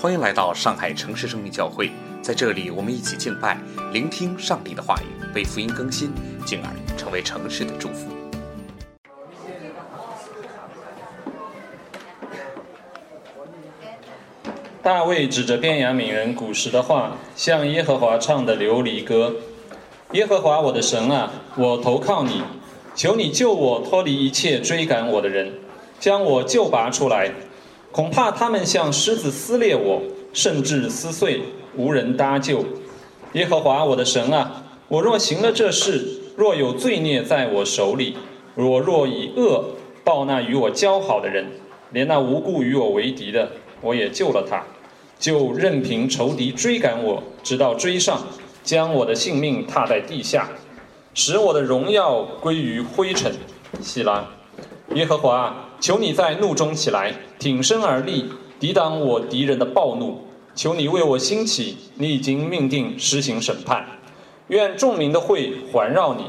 欢迎来到上海城市生命教会，在这里，我们一起敬拜，聆听上帝的话语，被福音更新，进而成为城市的祝福。大卫指着便雅悯人古时的话，向耶和华唱的流离歌：耶和华我的神啊，我投靠你，求你救我脱离一切追赶我的人，将我救拔出来。恐怕他们像狮子撕裂我，甚至撕碎，无人搭救。耶和华我的神啊，我若行了这事，若有罪孽在我手里，我若以恶报那与我交好的人，连那无故与我为敌的，我也救了他，就任凭仇敌追赶我，直到追上，将我的性命踏在地下，使我的荣耀归于灰尘。希拉，耶和华。求你在怒中起来，挺身而立，抵挡我敌人的暴怒。求你为我兴起，你已经命定施行审判。愿众民的会环绕你，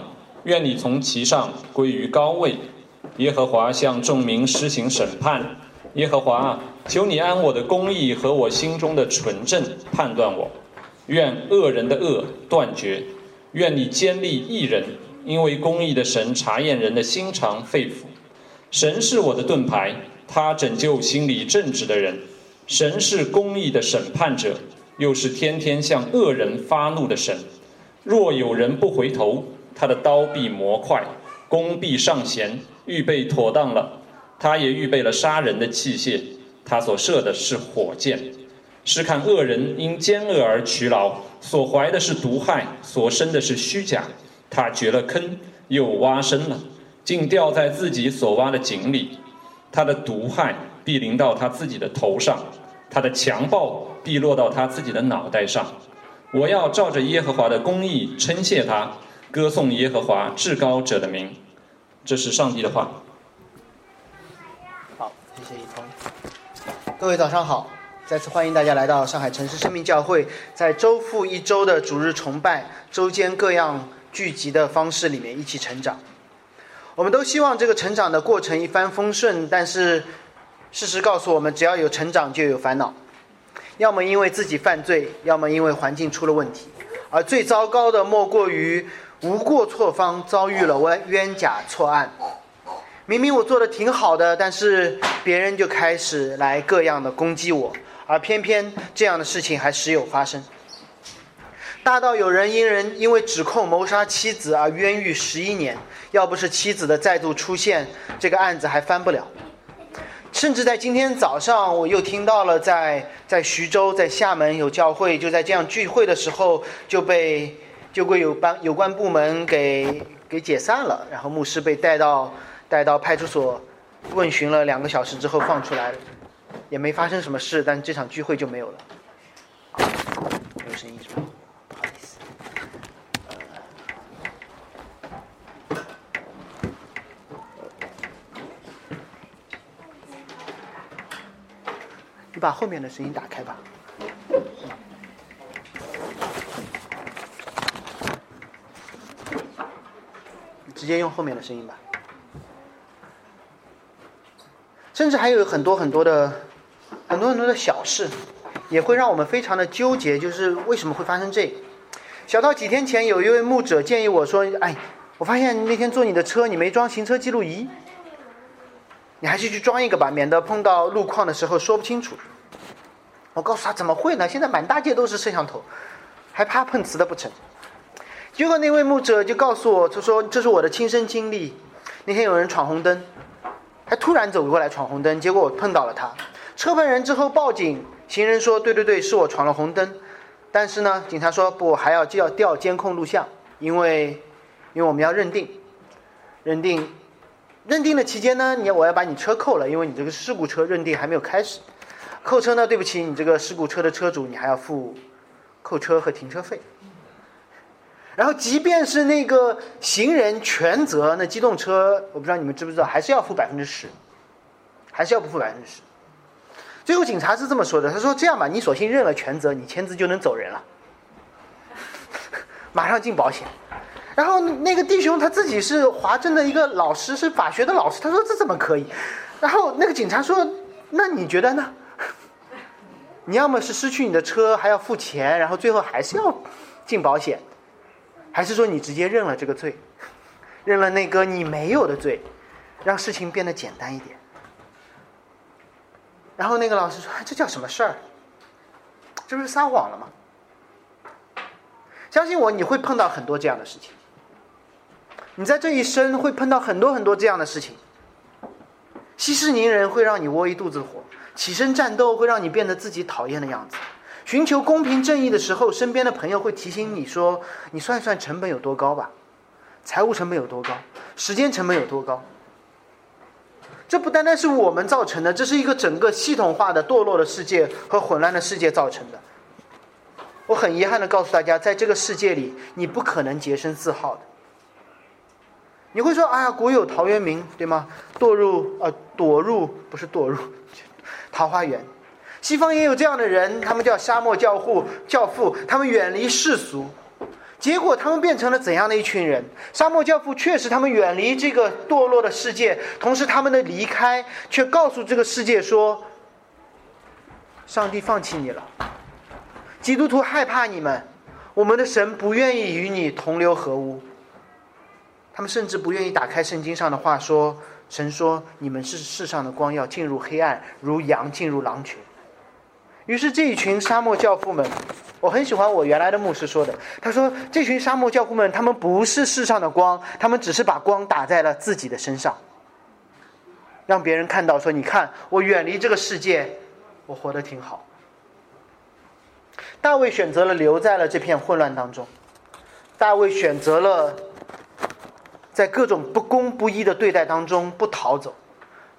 愿你从其上归于高位。耶和华向众民施行审判。耶和华啊，求你按我的公义和我心中的纯正判断我。愿恶人的恶断绝。愿你坚立义人，因为公义的神查验人的心肠肺腑。神是我的盾牌，他拯救心里正直的人。神是公义的审判者，又是天天向恶人发怒的神。若有人不回头，他的刀必磨快，弓必上弦，预备妥当了。他也预备了杀人的器械，他所射的是火箭。是看恶人因奸恶而劬劳，所怀的是毒害，所生的是虚假。他掘了坑，又挖深了。竟掉在自己所挖的井里，他的毒害必临到他自己的头上，他的强暴必落到他自己的脑袋上。我要照着耶和华的公义称谢他，歌颂耶和华至高者的名。这是上帝的话。好，谢谢一通。各位早上好，再次欢迎大家来到上海城市生命教会，在周复一周的主日崇拜、周间各样聚集的方式里面一起成长。我们都希望这个成长的过程一帆风顺，但是事实告诉我们，只要有成长就有烦恼，要么因为自己犯罪，要么因为环境出了问题，而最糟糕的莫过于无过错方遭遇了冤冤假错案。明明我做的挺好的，但是别人就开始来各样的攻击我，而偏偏这样的事情还时有发生。大到有人因人因为指控谋杀妻子而冤狱十一年。要不是妻子的再度出现，这个案子还翻不了。甚至在今天早上，我又听到了在在徐州、在厦门有教会，就在这样聚会的时候就被就被有关有关部门给给解散了，然后牧师被带到带到派出所问询了两个小时之后放出来，也没发生什么事，但这场聚会就没有了。没有声音是吧？把后面的声音打开吧，直接用后面的声音吧。甚至还有很多很多的很多很多的小事，也会让我们非常的纠结，就是为什么会发生这？小到几天前，有一位牧者建议我说：“哎，我发现那天坐你的车，你没装行车记录仪，你还是去装一个吧，免得碰到路况的时候说不清楚。”我告诉他怎么会呢？现在满大街都是摄像头，还怕碰瓷的不成？结果那位牧者就告诉我，他说这是我的亲身经历。那天有人闯红灯，还突然走过来闯红灯，结果我碰到了他。车碰人之后报警，行人说对对对，是我闯了红灯。但是呢，警察说不，还要就要调监控录像，因为因为我们要认定，认定，认定的期间呢，你我要把你车扣了，因为你这个事故车认定还没有开始。扣车呢？对不起，你这个事故车的车主，你还要付扣车和停车费。然后，即便是那个行人全责，那机动车，我不知道你们知不知道，还是要付百分之十，还是要不付百分之十。最后，警察是这么说的：“他说这样吧，你索性认了全责，你签字就能走人了，马上进保险。”然后那个弟兄他自己是华政的一个老师，是法学的老师，他说这怎么可以？然后那个警察说：“那你觉得呢？” 你要么是失去你的车还要付钱，然后最后还是要进保险，还是说你直接认了这个罪，认了那个你没有的罪，让事情变得简单一点。然后那个老师说：“这叫什么事儿？这不是撒谎了吗？”相信我，你会碰到很多这样的事情。你在这一生会碰到很多很多这样的事情。息事宁人会让你窝一肚子火，起身战斗会让你变得自己讨厌的样子。寻求公平正义的时候，身边的朋友会提醒你说：“你算一算成本有多高吧，财务成本有多高，时间成本有多高。”这不单单是我们造成的，这是一个整个系统化的堕落的世界和混乱的世界造成的。我很遗憾的告诉大家，在这个世界里，你不可能洁身自好的。你会说：“哎呀，古有陶渊明，对吗？堕入呃，躲入不是堕入 桃花源。西方也有这样的人，他们叫沙漠教父，教父，他们远离世俗，结果他们变成了怎样的一群人？沙漠教父确实，他们远离这个堕落的世界，同时他们的离开却告诉这个世界说：上帝放弃你了。”基督徒害怕你们，我们的神不愿意与你同流合污。他们甚至不愿意打开圣经上的话说：“神说你们是世上的光，要进入黑暗，如羊进入狼群。”于是这一群沙漠教父们，我很喜欢我原来的牧师说的，他说：“这群沙漠教父们，他们不是世上的光，他们只是把光打在了自己的身上，让别人看到说：你看，我远离这个世界，我活得挺好。”大卫选择了留在了这片混乱当中，大卫选择了在各种不公不义的对待当中不逃走。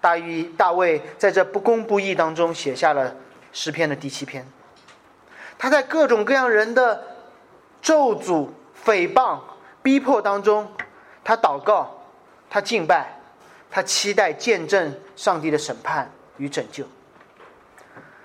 大卫大卫在这不公不义当中写下了诗篇的第七篇。他在各种各样人的咒诅、诽谤、逼迫当中，他祷告，他敬拜，他期待见证上帝的审判与拯救。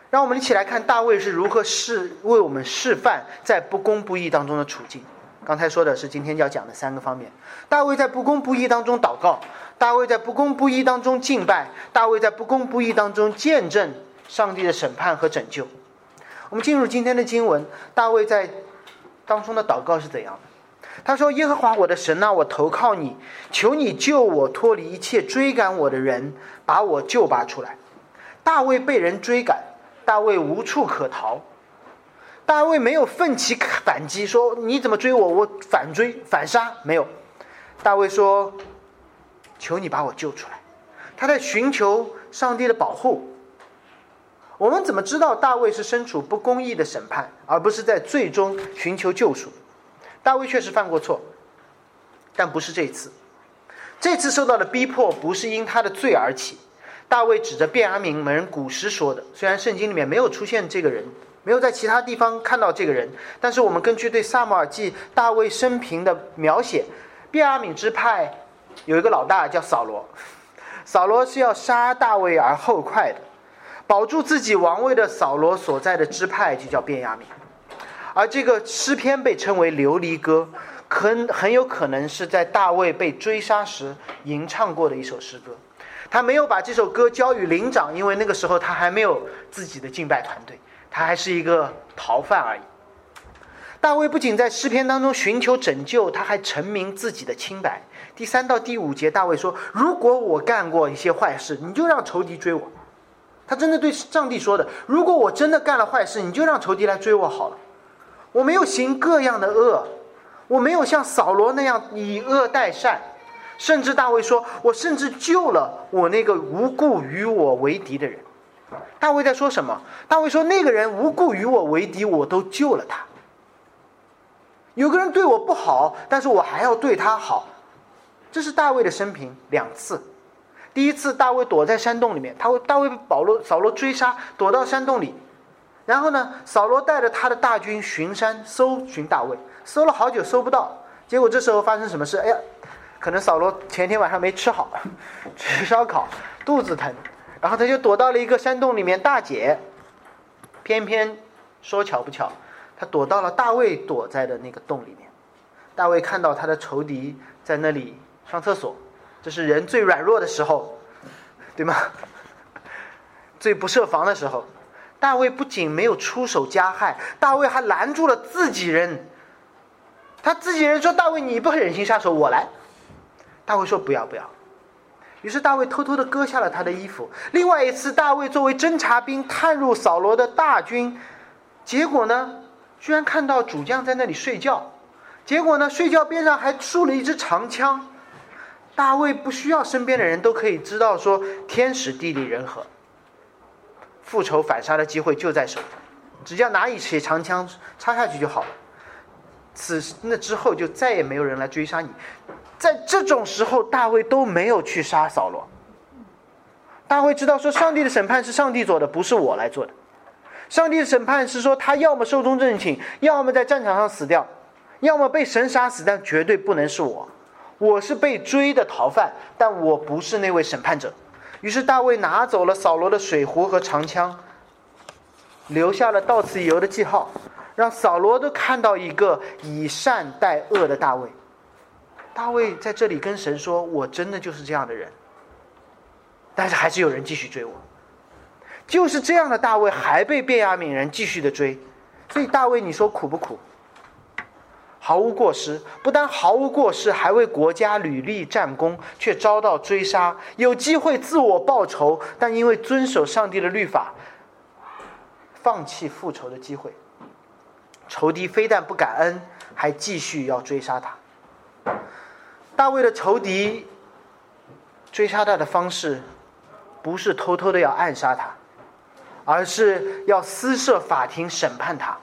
让我们一起来看大卫是如何示为我们示范在不公不义当中的处境。刚才说的是今天要讲的三个方面：大卫在不公不义当中祷告，大卫在不公不义当中敬拜，大卫在不公不义当中见证上帝的审判和拯救。我们进入今天的经文，大卫在当中的祷告是怎样的？他说：“耶和华我的神呐，我投靠你，求你救我脱离一切追赶我的人，把我救拔出来。”大卫被人追赶。大卫无处可逃，大卫没有奋起反击，说你怎么追我，我反追反杀，没有。大卫说：“求你把我救出来。”他在寻求上帝的保护。我们怎么知道大卫是身处不公义的审判，而不是在最终寻求救赎？大卫确实犯过错，但不是这次。这次受到的逼迫不是因他的罪而起。大卫指着便雅悯人古时说的，虽然圣经里面没有出现这个人，没有在其他地方看到这个人，但是我们根据对萨母尔记大卫生平的描写，便雅悯支派有一个老大叫扫罗，扫罗是要杀大卫而后快的，保住自己王位的扫罗所在的支派就叫便雅悯，而这个诗篇被称为琉璃歌，很很有可能是在大卫被追杀时吟唱过的一首诗歌。他没有把这首歌交与灵长，因为那个时候他还没有自己的敬拜团队，他还是一个逃犯而已。大卫不仅在诗篇当中寻求拯救，他还陈明自己的清白。第三到第五节，大卫说：“如果我干过一些坏事，你就让仇敌追我。”他真的对上帝说的：“如果我真的干了坏事，你就让仇敌来追我好了。我没有行各样的恶，我没有像扫罗那样以恶待善。”甚至大卫说：“我甚至救了我那个无故与我为敌的人。”大卫在说什么？大卫说：“那个人无故与我为敌，我都救了他。有个人对我不好，但是我还要对他好。”这是大卫的生平两次。第一次，大卫躲在山洞里面，他会大卫被保罗、扫罗追杀，躲到山洞里。然后呢，扫罗带着他的大军巡山搜寻大卫，搜了好久搜不到。结果这时候发生什么事？哎呀！可能扫罗前天晚上没吃好，吃烧烤，肚子疼，然后他就躲到了一个山洞里面大解。偏偏说巧不巧，他躲到了大卫躲在的那个洞里面。大卫看到他的仇敌在那里上厕所，这是人最软弱的时候，对吗？最不设防的时候，大卫不仅没有出手加害，大卫还拦住了自己人。他自己人说：“大卫，你不忍心杀手，我来。”大卫说：“不要，不要。”于是大卫偷偷的割下了他的衣服。另外一次，大卫作为侦察兵探入扫罗的大军，结果呢，居然看到主将在那里睡觉。结果呢，睡觉边上还竖了一支长枪。大卫不需要身边的人都可以知道，说天时地利人和，复仇反杀的机会就在手，只要拿一起长枪插下去就好了。此那之后就再也没有人来追杀你，在这种时候，大卫都没有去杀扫罗。大卫知道说，上帝的审判是上帝做的，不是我来做的。上帝的审判是说，他要么寿终正寝，要么在战场上死掉，要么被神杀死，但绝对不能是我。我是被追的逃犯，但我不是那位审判者。于是大卫拿走了扫罗的水壶和长枪，留下了到此一游的记号。让扫罗都看到一个以善待恶的大卫。大卫在这里跟神说：“我真的就是这样的人。”但是还是有人继续追我。就是这样的大卫还被便雅悯人继续的追，所以大卫你说苦不苦？毫无过失，不但毫无过失，还为国家屡立战功，却遭到追杀。有机会自我报仇，但因为遵守上帝的律法，放弃复仇的机会。仇敌非但不感恩，还继续要追杀他。大卫的仇敌追杀他的方式，不是偷偷的要暗杀他，而是要私设法庭审判他。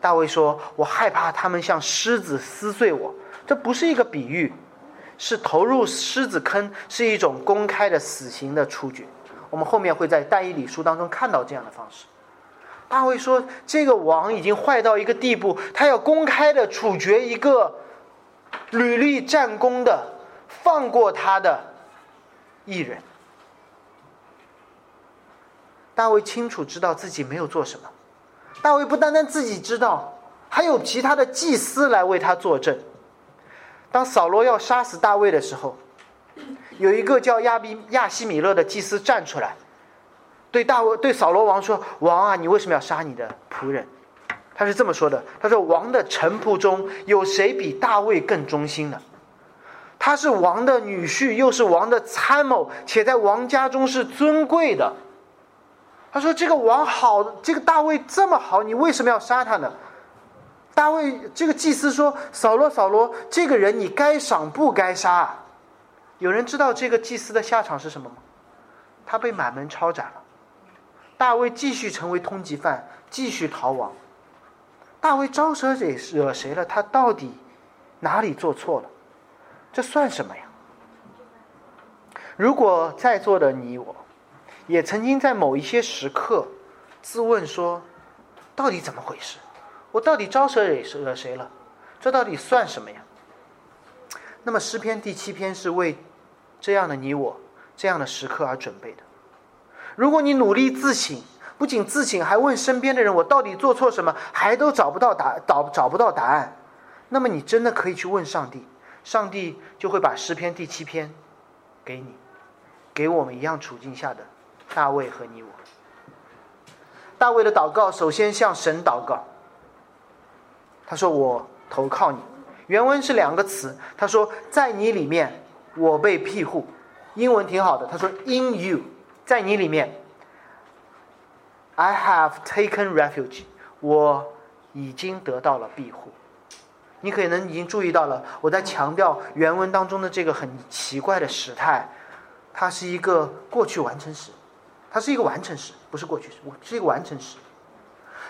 大卫说：“我害怕他们像狮子撕碎我。”这不是一个比喻，是投入狮子坑，是一种公开的死刑的处决。我们后面会在但以理书当中看到这样的方式。大卫说：“这个王已经坏到一个地步，他要公开的处决一个屡立战功的、放过他的艺人。”大卫清楚知道自己没有做什么。大卫不单单自己知道，还有其他的祭司来为他作证。当扫罗要杀死大卫的时候，有一个叫亚比亚西米勒的祭司站出来。对大卫对扫罗王说：“王啊，你为什么要杀你的仆人？”他是这么说的：“他说，王的臣仆中有谁比大卫更忠心呢？他是王的女婿，又是王的参谋，且在王家中是尊贵的。”他说：“这个王好，这个大卫这么好，你为什么要杀他呢？”大卫这个祭司说：“扫罗，扫罗，这个人你该赏不该杀？”有人知道这个祭司的下场是什么吗？他被满门抄斩了。大卫继续成为通缉犯，继续逃亡。大卫招惹谁惹谁了？他到底哪里做错了？这算什么呀？如果在座的你我，也曾经在某一些时刻自问说：到底怎么回事？我到底招惹惹惹谁了？这到底算什么呀？那么诗篇第七篇是为这样的你我这样的时刻而准备的。如果你努力自省，不仅自省，还问身边的人：“我到底做错什么？”还都找不到答，找找不到答案，那么你真的可以去问上帝，上帝就会把诗篇第七篇给你，给我们一样处境下的大卫和你我。大卫的祷告首先向神祷告，他说：“我投靠你。”原文是两个词，他说：“在你里面，我被庇护。”英文挺好的，他说：“In you。”在你里面，I have taken refuge，我已经得到了庇护。你可能已经注意到了，我在强调原文当中的这个很奇怪的时态，它是一个过去完成时，它是一个完成时，不是过去时，是一个完成时。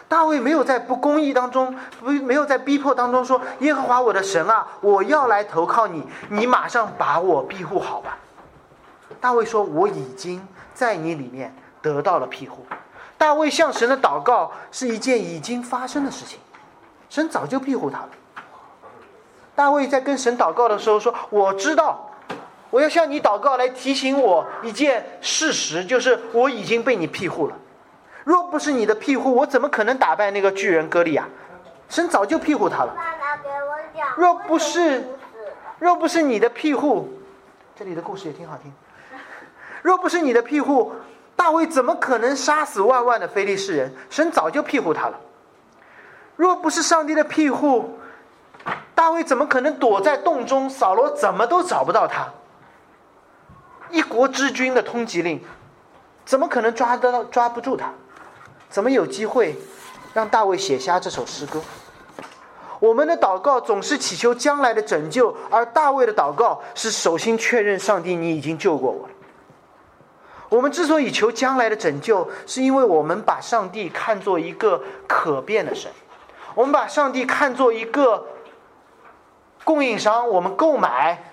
大卫没有在不公义当中，不没有在逼迫当中说：“耶和华我的神啊，我要来投靠你，你马上把我庇护好吧。”大卫说：“我已经。”在你里面得到了庇护，大卫向神的祷告是一件已经发生的事情，神早就庇护他了。大卫在跟神祷告的时候说：“我知道，我要向你祷告来提醒我一件事实，就是我已经被你庇护了。若不是你的庇护，我怎么可能打败那个巨人歌利亚？神早就庇护他了。若不是，若不是你的庇护，这里的故事也挺好听。”若不是你的庇护，大卫怎么可能杀死万万的非利士人？神早就庇护他了。若不是上帝的庇护，大卫怎么可能躲在洞中？扫罗怎么都找不到他？一国之君的通缉令，怎么可能抓得到、抓不住他？怎么有机会让大卫写下这首诗歌？我们的祷告总是祈求将来的拯救，而大卫的祷告是首先确认上帝，你已经救过我了。我们之所以求将来的拯救，是因为我们把上帝看作一个可变的神，我们把上帝看作一个供应商，我们购买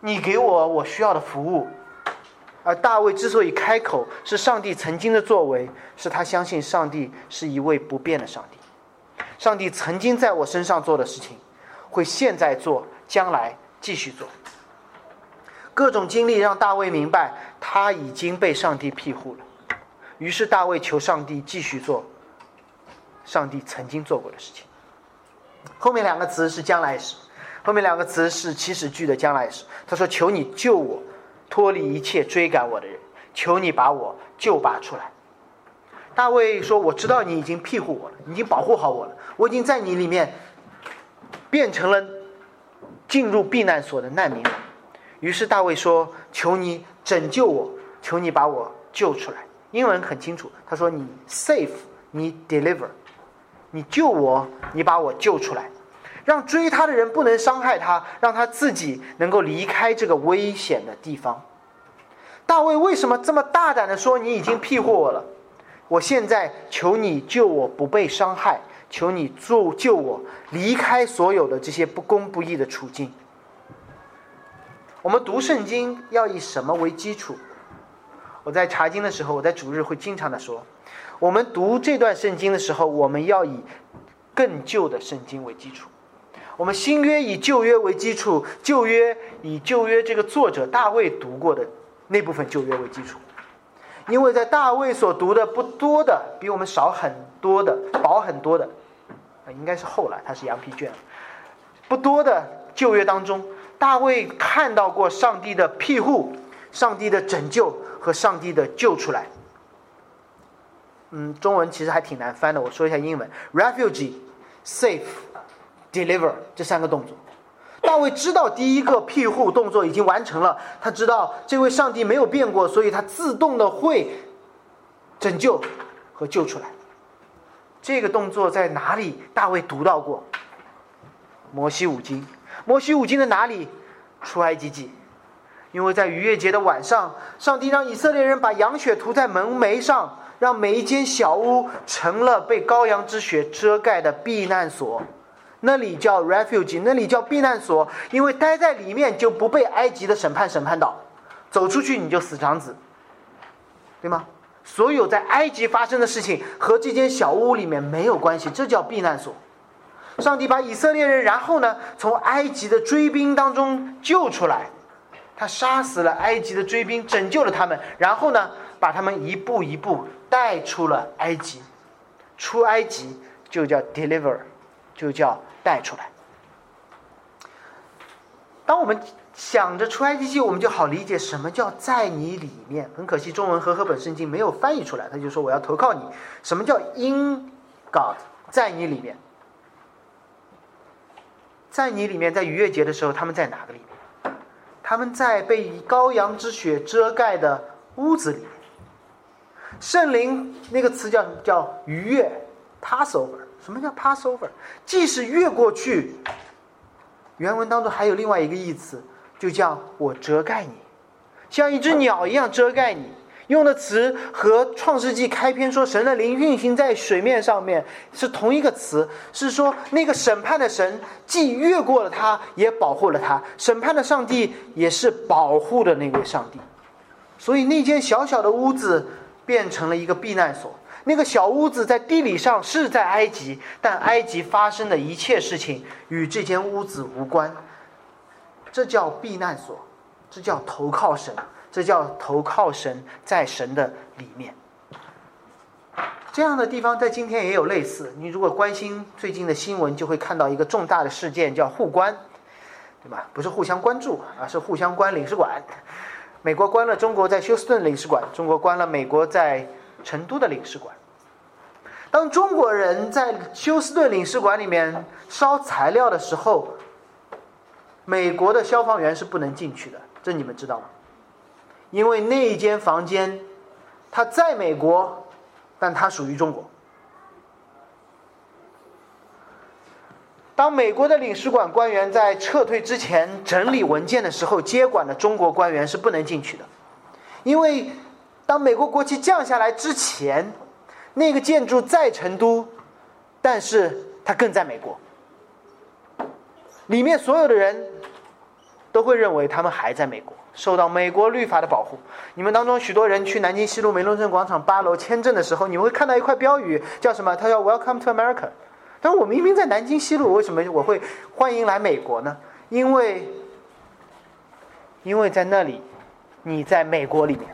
你给我我需要的服务。而大卫之所以开口，是上帝曾经的作为，是他相信上帝是一位不变的上帝。上帝曾经在我身上做的事情，会现在做，将来继续做。各种经历让大卫明白，他已经被上帝庇护了。于是大卫求上帝继续做上帝曾经做过的事情。后面两个词是将来时，后面两个词是祈使句的将来时。他说：“求你救我。”脱离一切追赶我的人，求你把我救拔出来。大卫说：“我知道你已经庇护我了，已经保护好我了，我已经在你里面变成了进入避难所的难民了。”于是大卫说：“求你拯救我，求你把我救出来。”英文很清楚，他说：“你 save，你 deliver，你救我，你把我救出来。”让追他的人不能伤害他，让他自己能够离开这个危险的地方。大卫为什么这么大胆的说：“你已经庇护我了，我现在求你救我不被伤害，求你救救我离开所有的这些不公不义的处境。”我们读圣经要以什么为基础？我在查经的时候，我在主日会经常的说，我们读这段圣经的时候，我们要以更旧的圣经为基础。我们新约以旧约为基础，旧约以旧约这个作者大卫读过的那部分旧约为基础，因为在大卫所读的不多的，比我们少很多的、薄很多的，应该是后来他是羊皮卷，不多的旧约当中，大卫看到过上帝的庇护、上帝的拯救和上帝的救出来。嗯，中文其实还挺难翻的，我说一下英文：refugee，safe。deliver 这三个动作，大卫知道第一个庇护动作已经完成了，他知道这位上帝没有变过，所以他自动的会拯救和救出来。这个动作在哪里？大卫读到过摩西五经，摩西五经的哪里？出埃及记，因为在逾越节的晚上，上帝让以色列人把羊血涂在门楣上，让每一间小屋成了被羔羊之血遮盖的避难所。那里叫 refuge，那里叫避难所，因为待在里面就不被埃及的审判审判到，走出去你就死长子，对吗？所有在埃及发生的事情和这间小屋里面没有关系，这叫避难所。上帝把以色列人，然后呢，从埃及的追兵当中救出来，他杀死了埃及的追兵，拯救了他们，然后呢，把他们一步一步带出了埃及，出埃及就叫 deliver，就叫。带出来。当我们想着出埃及记，我们就好理解什么叫在你里面。很可惜，中文和合本圣经没有翻译出来。他就说：“我要投靠你。”什么叫 in God？在你里面，在你里面，在逾越节的时候，他们在哪个里面？他们在被羔羊之血遮盖的屋子里面。圣灵那个词叫叫逾越，Passover。什么叫 Passover？即使越过去，原文当中还有另外一个意思，就叫我遮盖你，像一只鸟一样遮盖你。用的词和创世纪开篇说神的灵运行在水面上面是同一个词，是说那个审判的神既越过了他，也保护了他。审判的上帝也是保护的那位上帝，所以那间小小的屋子变成了一个避难所。那个小屋子在地理上是在埃及，但埃及发生的一切事情与这间屋子无关。这叫避难所，这叫投靠神，这叫投靠神在神的里面。这样的地方在今天也有类似。你如果关心最近的新闻，就会看到一个重大的事件，叫互关，对吧？不是互相关注，而是互相关领事馆。美国关了中国在休斯顿领事馆，中国关了美国在成都的领事馆。当中国人在休斯顿领事馆里面烧材料的时候，美国的消防员是不能进去的，这你们知道吗？因为那一间房间，它在美国，但它属于中国。当美国的领事馆官员在撤退之前整理文件的时候，接管的中国官员是不能进去的，因为当美国国旗降下来之前，那个建筑在成都，但是它更在美国，里面所有的人都会认为他们还在美国，受到美国律法的保护。你们当中许多人去南京西路梅龙镇广场八楼签证的时候，你会看到一块标语，叫什么？它叫 “Welcome to America”。但我明明在南京西路，为什么我会欢迎来美国呢？因为，因为在那里，你在美国里面，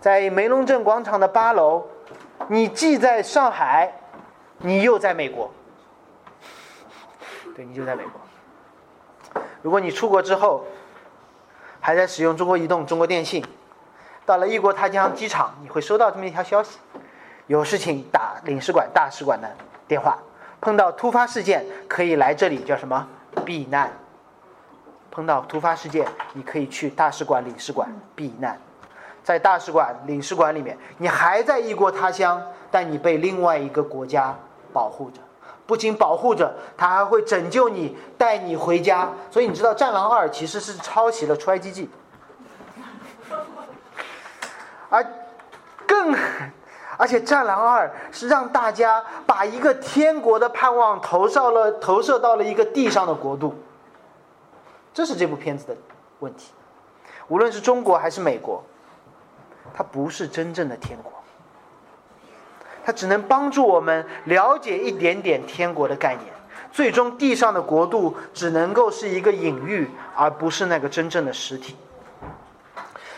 在梅龙镇广场的八楼，你既在上海，你又在美国，对你就在美国。如果你出国之后，还在使用中国移动、中国电信，到了异国他乡机场，你会收到这么一条消息：有事情打领事馆、大使馆的电话。碰到突发事件可以来这里叫什么避难？碰到突发事件，你可以去大使馆、领事馆避难。在大使馆、领事馆里面，你还在异国他乡，但你被另外一个国家保护着。不仅保护着，他还会拯救你，带你回家。所以你知道，《战狼二》其实是抄袭了《出埃及记》，而更。而且《战狼二》是让大家把一个天国的盼望投射了，投射到了一个地上的国度。这是这部片子的问题。无论是中国还是美国，它不是真正的天国，它只能帮助我们了解一点点天国的概念。最终，地上的国度只能够是一个隐喻，而不是那个真正的实体。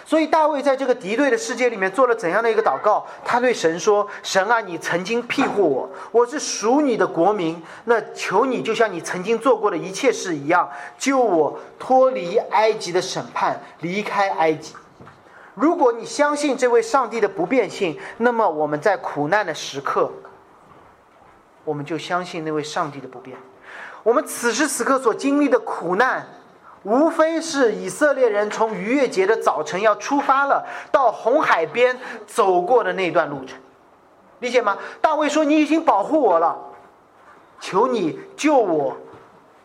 所以大卫在这个敌对的世界里面做了怎样的一个祷告？他对神说：“神啊，你曾经庇护我，我是属你的国民。那求你就像你曾经做过的一切事一样，救我脱离埃及的审判，离开埃及。如果你相信这位上帝的不变性，那么我们在苦难的时刻，我们就相信那位上帝的不变。我们此时此刻所经历的苦难。”无非是以色列人从逾越节的早晨要出发了，到红海边走过的那段路程，理解吗？大卫说：“你已经保护我了，求你救我，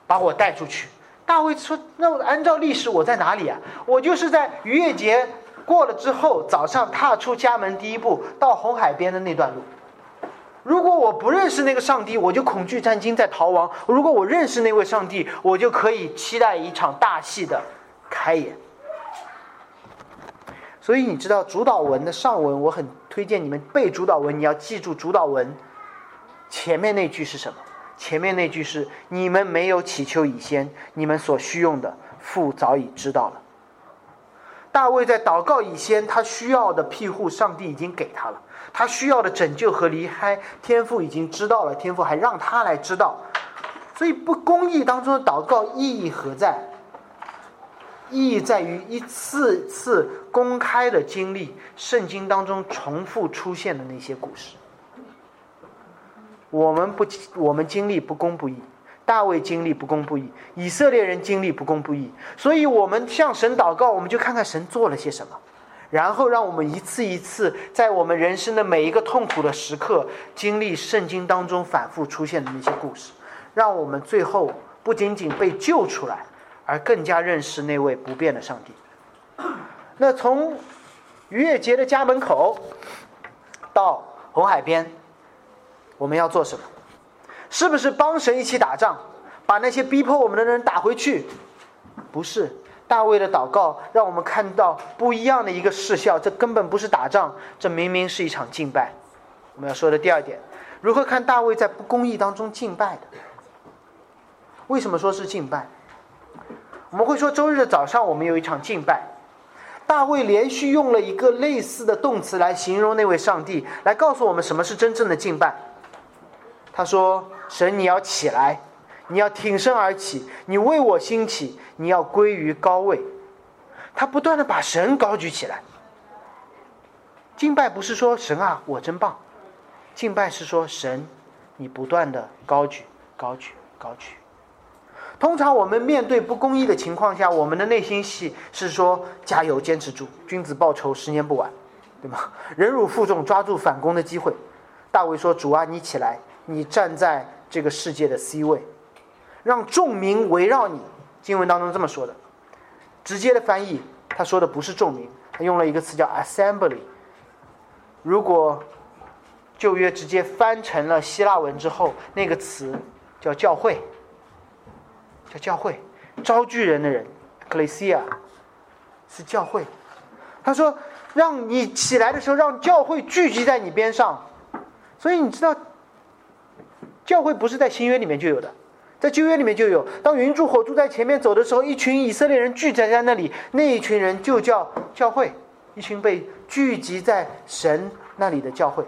把我带出去。”大卫说：“那按照历史，我在哪里啊？我就是在逾越节过了之后，早上踏出家门第一步，到红海边的那段路。”如果我不认识那个上帝，我就恐惧战惊在逃亡；如果我认识那位上帝，我就可以期待一场大戏的开演。所以你知道主导文的上文，我很推荐你们背主导文。你要记住主导文前面那句是什么？前面那句是：“你们没有祈求以先，你们所需用的父早已知道了。”大卫在祷告以先，他需要的庇护，上帝已经给他了。他需要的拯救和离开，天父已经知道了，天父还让他来知道。所以不公义当中的祷告意义何在？意义在于一次次公开的经历，圣经当中重复出现的那些故事。我们不，我们经历不公不义。大卫经历不公不义，以色列人经历不公不义，所以我们向神祷告，我们就看看神做了些什么。然后让我们一次一次在我们人生的每一个痛苦的时刻，经历圣经当中反复出现的那些故事，让我们最后不仅仅被救出来，而更加认识那位不变的上帝。那从逾越节的家门口到红海边，我们要做什么？是不是帮神一起打仗，把那些逼迫我们的人打回去？不是。大卫的祷告让我们看到不一样的一个视效，这根本不是打仗，这明明是一场敬拜。我们要说的第二点，如何看大卫在不公义当中敬拜的？为什么说是敬拜？我们会说周日的早上我们有一场敬拜，大卫连续用了一个类似的动词来形容那位上帝，来告诉我们什么是真正的敬拜。他说：“神，你要起来。”你要挺身而起，你为我兴起，你要归于高位。他不断的把神高举起来。敬拜不是说神啊我真棒，敬拜是说神，你不断的高举、高举、高举。通常我们面对不公义的情况下，我们的内心戏是说加油、坚持住，君子报仇，十年不晚，对吗？忍辱负重，抓住反攻的机会。大卫说：“主啊，你起来，你站在这个世界的 C 位，让众民围绕你。”经文当中这么说的。直接的翻译，他说的不是众民，他用了一个词叫 assembly。如果旧约直接翻成了希腊文之后，那个词叫教会。叫教会，招聚人的人，ecclesia，是教会。他说，让你起来的时候，让教会聚集在你边上。所以你知道，教会不是在新约里面就有的，在旧约里面就有。当云柱火柱在前面走的时候，一群以色列人聚集在那里，那一群人就叫教会，一群被聚集在神那里的教会。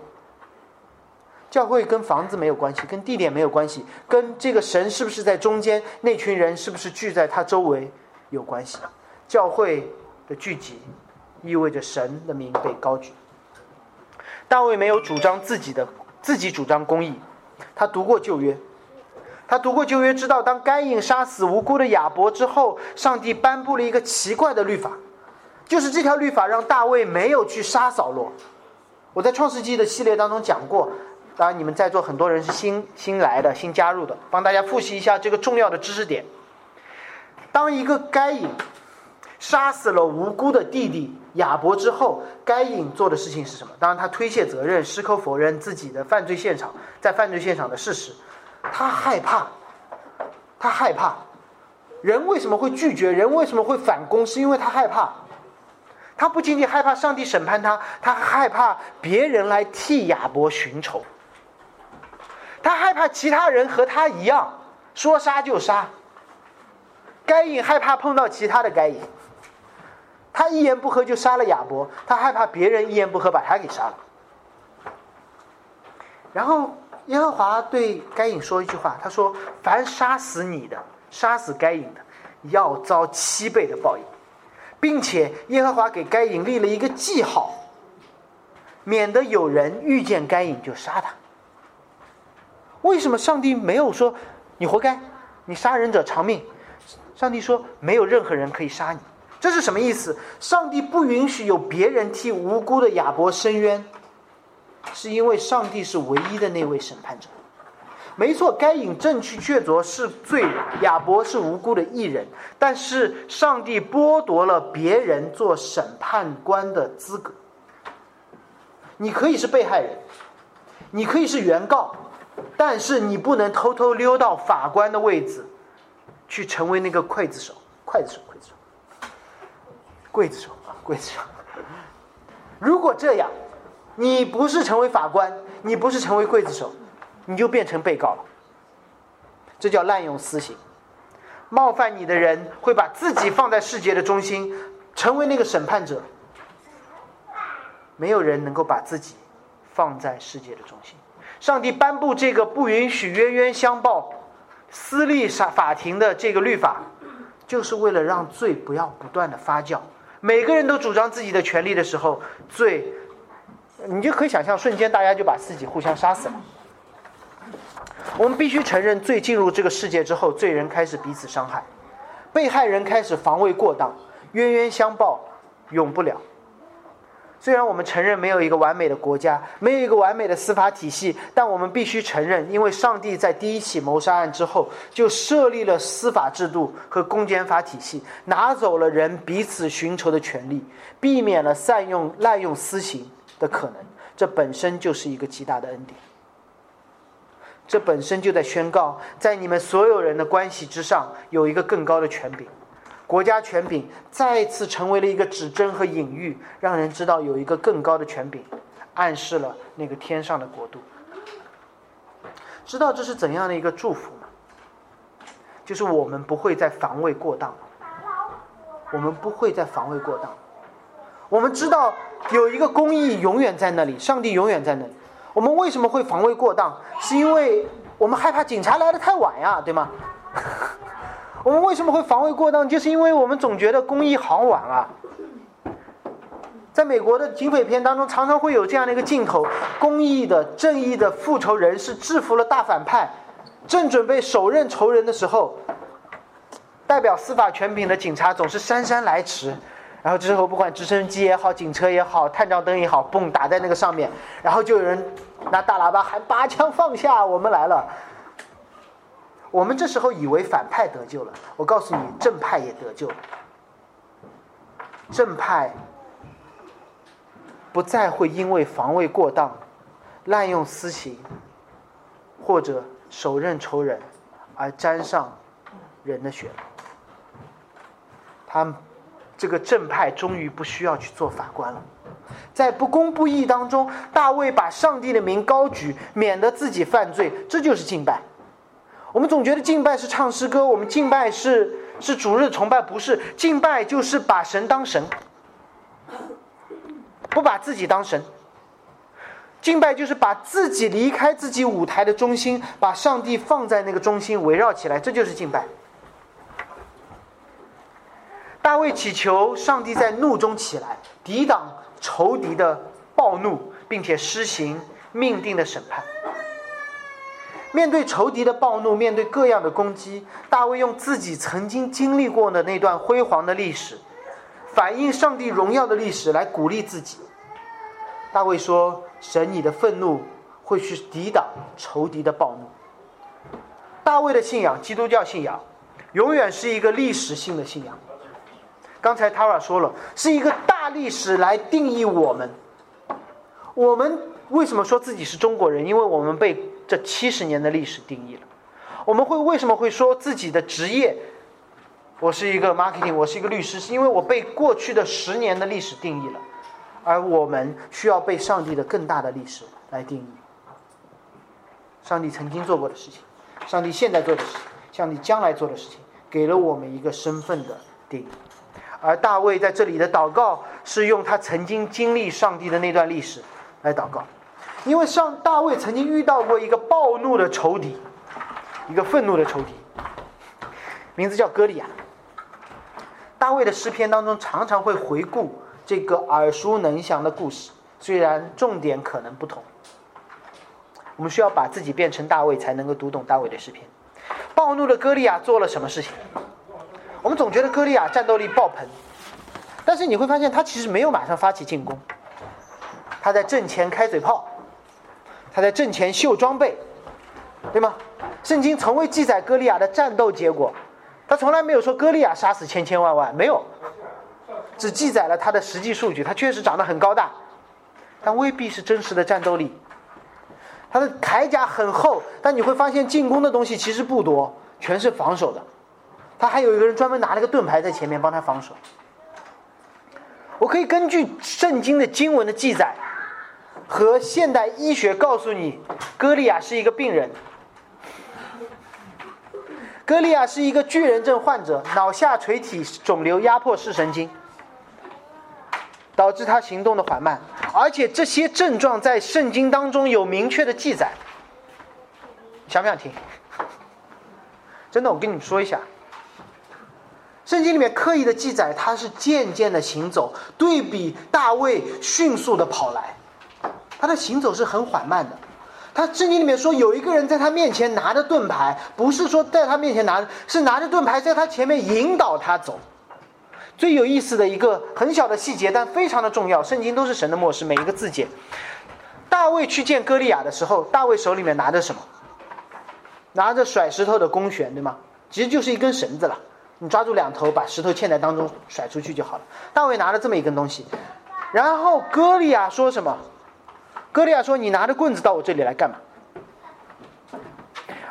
教会跟房子没有关系，跟地点没有关系，跟这个神是不是在中间，那群人是不是聚在他周围有关系。教会的聚集意味着神的名被高举。大卫没有主张自己的自己主张公义，他读过旧约，他读过旧约，知道当该隐杀死无辜的亚伯之后，上帝颁布了一个奇怪的律法，就是这条律法让大卫没有去杀扫罗。我在创世纪的系列当中讲过。当然，你们在座很多人是新新来的、新加入的，帮大家复习一下这个重要的知识点。当一个该隐杀死了无辜的弟弟亚伯之后，该隐做的事情是什么？当然，他推卸责任，矢口否认自己的犯罪现场在犯罪现场的事实。他害怕，他害怕。人为什么会拒绝？人为什么会反攻？是因为他害怕。他不仅仅害怕上帝审判他，他害怕别人来替亚伯寻仇。他害怕其他人和他一样说杀就杀。该隐害怕碰到其他的该隐，他一言不合就杀了亚伯。他害怕别人一言不合把他给杀了。然后耶和华对该隐说一句话，他说：“凡杀死你的，杀死该隐的，要遭七倍的报应，并且耶和华给该隐立了一个记号，免得有人遇见该隐就杀他。”为什么上帝没有说你活该，你杀人者偿命？上帝说没有任何人可以杀你，这是什么意思？上帝不允许有别人替无辜的亚伯伸冤，是因为上帝是唯一的那位审判者。没错，该隐正去确凿是罪人，亚伯是无辜的艺人，但是上帝剥夺了别人做审判官的资格。你可以是被害人，你可以是原告。但是你不能偷偷溜到法官的位置，去成为那个刽子手。刽子手，刽子手，刽子手啊，刽子手。如果这样，你不是成为法官，你不是成为刽子手，你就变成被告了。这叫滥用私刑。冒犯你的人会把自己放在世界的中心，成为那个审判者。没有人能够把自己放在世界的中心。上帝颁布这个不允许冤冤相报、私立法法庭的这个律法，就是为了让罪不要不断的发酵。每个人都主张自己的权利的时候，罪，你就可以想象，瞬间大家就把自己互相杀死了。我们必须承认，罪进入这个世界之后，罪人开始彼此伤害，被害人开始防卫过当，冤冤相报永不了。虽然我们承认没有一个完美的国家，没有一个完美的司法体系，但我们必须承认，因为上帝在第一起谋杀案之后就设立了司法制度和公检法体系，拿走了人彼此寻仇的权利，避免了善用滥用私刑的可能。这本身就是一个极大的恩典。这本身就在宣告，在你们所有人的关系之上，有一个更高的权柄。国家权柄再次成为了一个指针和隐喻，让人知道有一个更高的权柄，暗示了那个天上的国度。知道这是怎样的一个祝福吗？就是我们不会再防卫过当，我们不会再防卫过当。我们知道有一个公义永远在那里，上帝永远在那里。我们为什么会防卫过当？是因为我们害怕警察来的太晚呀，对吗？我们为什么会防卫过当？就是因为我们总觉得公益好玩啊。在美国的警匪片当中，常常会有这样的一个镜头：公益的、正义的复仇人士制服了大反派，正准备手刃仇人的时候，代表司法权柄的警察总是姗姗来迟。然后之后，不管直升机也好，警车也好，探照灯也好，嘣打在那个上面，然后就有人拿大喇叭喊：“拔枪放下，我们来了。”我们这时候以为反派得救了，我告诉你，正派也得救了。正派。不再会因为防卫过当、滥用私刑或者手刃仇人而沾上人的血。他这个正派终于不需要去做法官了。在不公不义当中，大卫把上帝的名高举，免得自己犯罪，这就是敬拜。我们总觉得敬拜是唱诗歌，我们敬拜是是主日崇拜，不是敬拜就是把神当神。不把自己当神，敬拜就是把自己离开自己舞台的中心，把上帝放在那个中心围绕起来，这就是敬拜。大卫祈求上帝在怒中起来，抵挡仇敌的暴怒，并且施行命定的审判。面对仇敌的暴怒，面对各样的攻击，大卫用自己曾经经历过的那段辉煌的历史。反映上帝荣耀的历史来鼓励自己。大卫说：“神，你的愤怒会去抵挡仇敌的暴怒。”大卫的信仰，基督教信仰，永远是一个历史性的信仰。刚才 Tara 说了，是一个大历史来定义我们。我们为什么说自己是中国人？因为我们被这七十年的历史定义了。我们会为什么会说自己的职业？我是一个 marketing，我是一个律师，是因为我被过去的十年的历史定义了，而我们需要被上帝的更大的历史来定义。上帝曾经做过的事情，上帝现在做的事情，上帝将来做的事情，给了我们一个身份的定义。而大卫在这里的祷告是用他曾经经历上帝的那段历史来祷告，因为上大卫曾经遇到过一个暴怒的仇敌，一个愤怒的仇敌，名字叫歌利亚。大卫的诗篇当中常常会回顾这个耳熟能详的故事，虽然重点可能不同。我们需要把自己变成大卫，才能够读懂大卫的诗篇。暴怒的歌利亚做了什么事情？我们总觉得歌利亚战斗力爆棚，但是你会发现他其实没有马上发起进攻，他在阵前开嘴炮，他在阵前秀装备，对吗？圣经从未记载歌利亚的战斗结果。他从来没有说歌利亚杀死千千万万，没有，只记载了他的实际数据。他确实长得很高大，但未必是真实的战斗力。他的铠甲很厚，但你会发现进攻的东西其实不多，全是防守的。他还有一个人专门拿了个盾牌在前面帮他防守。我可以根据圣经的经文的记载和现代医学告诉你，歌利亚是一个病人。歌利亚是一个巨人症患者，脑下垂体肿瘤压迫视神经，导致他行动的缓慢，而且这些症状在圣经当中有明确的记载。想不想听？真的，我跟你们说一下，圣经里面刻意的记载他是渐渐的行走，对比大卫迅速的跑来，他的行走是很缓慢的。他圣经里面说，有一个人在他面前拿着盾牌，不是说在他面前拿，是拿着盾牌在他前面引导他走。最有意思的一个很小的细节，但非常的重要。圣经都是神的漠视，每一个字节。大卫去见歌利亚的时候，大卫手里面拿着什么？拿着甩石头的弓弦，对吗？其实就是一根绳子了。你抓住两头，把石头嵌在当中，甩出去就好了。大卫拿了这么一根东西，然后歌利亚说什么？歌利亚说：“你拿着棍子到我这里来干嘛？”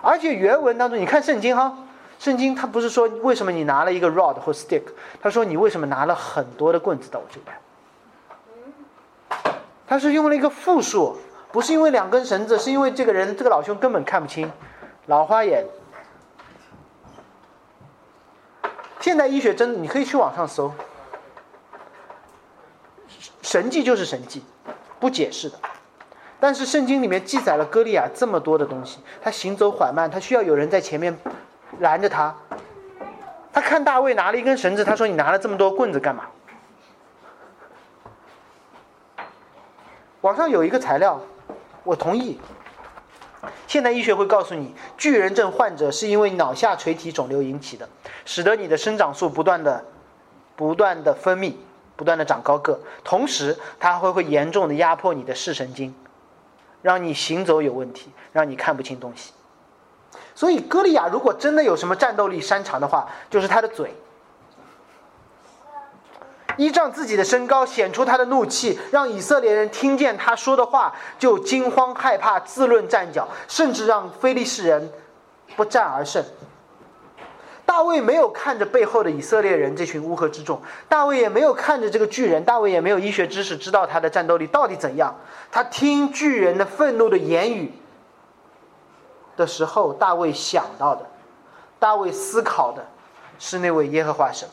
而且原文当中，你看圣经哈，圣经他不是说为什么你拿了一个 rod 或 stick，他说你为什么拿了很多的棍子到我这里来？他是用了一个复数，不是因为两根绳子，是因为这个人这个老兄根本看不清，老花眼。现代医学真，你可以去网上搜，神迹就是神迹，不解释的。但是圣经里面记载了歌利亚这么多的东西，他行走缓慢，他需要有人在前面拦着他，他看大卫拿了一根绳子，他说：“你拿了这么多棍子干嘛？”网上有一个材料，我同意。现代医学会告诉你，巨人症患者是因为脑下垂体肿瘤引起的，使得你的生长素不断的、不断的分泌，不断的长高个，同时它会会严重的压迫你的视神经，让你行走有问题，让你看不清东西。所以，歌利亚如果真的有什么战斗力擅长的话，就是他的嘴。依仗自己的身高显出他的怒气，让以色列人听见他说的话就惊慌害怕，自论战脚，甚至让非利士人不战而胜。大卫没有看着背后的以色列人这群乌合之众，大卫也没有看着这个巨人，大卫也没有医学知识知道他的战斗力到底怎样。他听巨人的愤怒的言语。的时候，大卫想到的，大卫思考的，是那位耶和华神。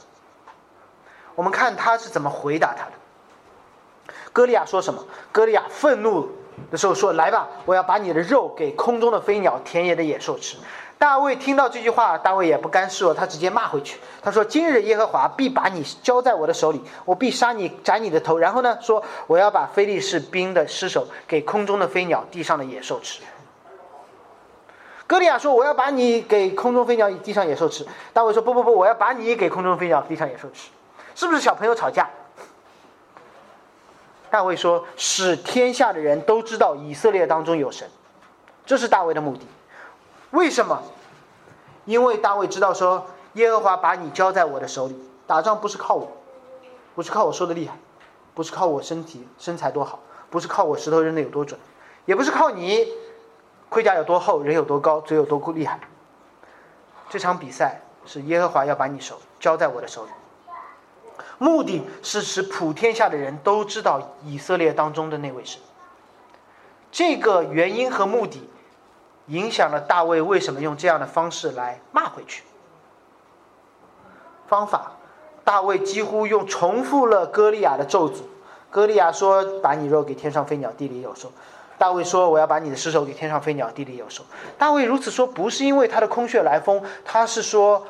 我们看他是怎么回答他的。歌利亚说什么？歌利亚愤怒的时候说：“来吧，我要把你的肉给空中的飞鸟、田野的野兽吃。”大卫听到这句话，大卫也不甘示弱，他直接骂回去。他说：“今日耶和华必把你交在我的手里，我必杀你，斩你的头。然后呢，说我要把非利士兵的尸首给空中的飞鸟、地上的野兽吃。”歌利亚说：“我要把你给空中飞鸟、地上野兽吃。”大卫说：“不不不，我要把你给空中飞鸟、地上野兽吃。”是不是小朋友吵架？大卫说：“使天下的人都知道以色列当中有神。”这是大卫的目的。为什么？因为大卫知道说，耶和华把你交在我的手里，打仗不是靠我，不是靠我说的厉害，不是靠我身体身材多好，不是靠我石头扔的有多准，也不是靠你。盔甲有多厚，人有多高，嘴有多厉害。这场比赛是耶和华要把你手交在我的手里，目的是使普天下的人都知道以色列当中的那位神。这个原因和目的，影响了大卫为什么用这样的方式来骂回去。方法，大卫几乎用重复了歌利亚的咒诅。歌利亚说：“把你肉给天上飞鸟，地里有兽。”大卫说：“我要把你的尸首给天上飞鸟，地里有兽。”大卫如此说，不是因为他的空穴来风，他是说，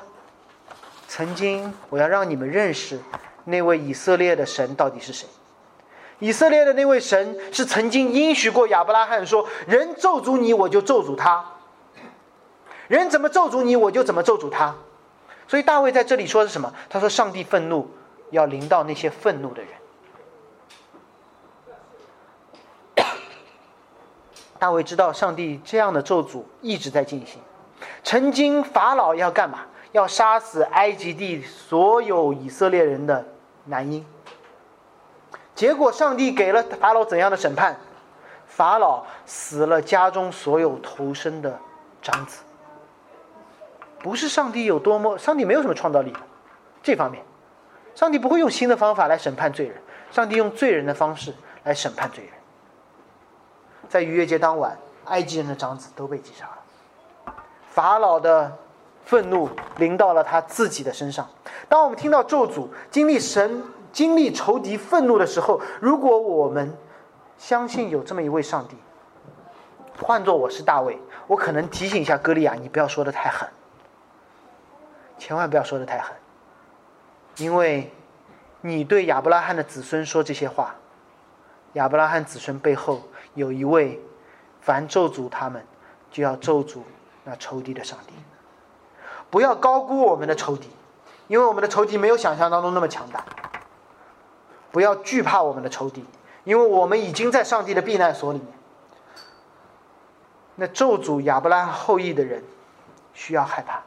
曾经我要让你们认识那位以色列的神到底是谁。以色列的那位神是曾经应许过亚伯拉罕说：“人咒诅你，我就咒诅他；人怎么咒诅你，我就怎么咒诅他。”所以大卫在这里说是什么？他说：“上帝愤怒要临到那些愤怒的人。”大卫知道上帝这样的咒诅一直在进行。曾经法老要干嘛？要杀死埃及地所有以色列人的男婴。结果上帝给了法老怎样的审判？法老死了家中所有投生的长子。不是上帝有多么，上帝没有什么创造力，这方面，上帝不会用新的方法来审判罪人，上帝用罪人的方式来审判罪人。在逾越节当晚，埃及人的长子都被击杀了。法老的愤怒临到了他自己的身上。当我们听到咒诅、经历神、经历仇敌愤怒的时候，如果我们相信有这么一位上帝，换做我是大卫，我可能提醒一下歌利亚：你不要说的太狠，千万不要说的太狠，因为你对亚伯拉罕的子孙说这些话，亚伯拉罕子孙背后。有一位，凡咒诅他们，就要咒诅那仇敌的上帝。不要高估我们的仇敌，因为我们的仇敌没有想象当中那么强大。不要惧怕我们的仇敌，因为我们已经在上帝的避难所里面。那咒诅亚伯拉罕后裔的人，需要害怕。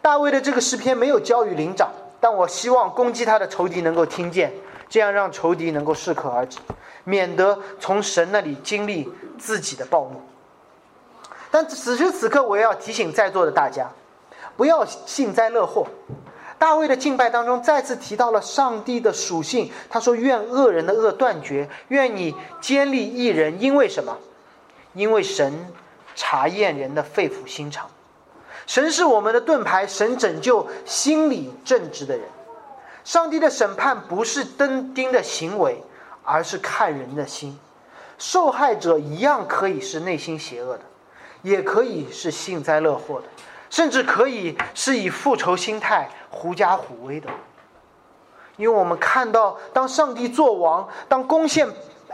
大卫的这个诗篇没有交与灵长，但我希望攻击他的仇敌能够听见，这样让仇敌能够适可而止。免得从神那里经历自己的暴怒。但此时此刻，我要提醒在座的大家，不要幸灾乐祸。大卫的敬拜当中再次提到了上帝的属性，他说：“愿恶人的恶断绝，愿你坚立一人。”因为什么？因为神查验人的肺腑心肠。神是我们的盾牌，神拯救心理正直的人。上帝的审判不是登钉的行为。而是看人的心，受害者一样可以是内心邪恶的，也可以是幸灾乐祸的。甚至可以是以复仇心态狐假虎威的。因为我们看到，当上帝做王，当攻陷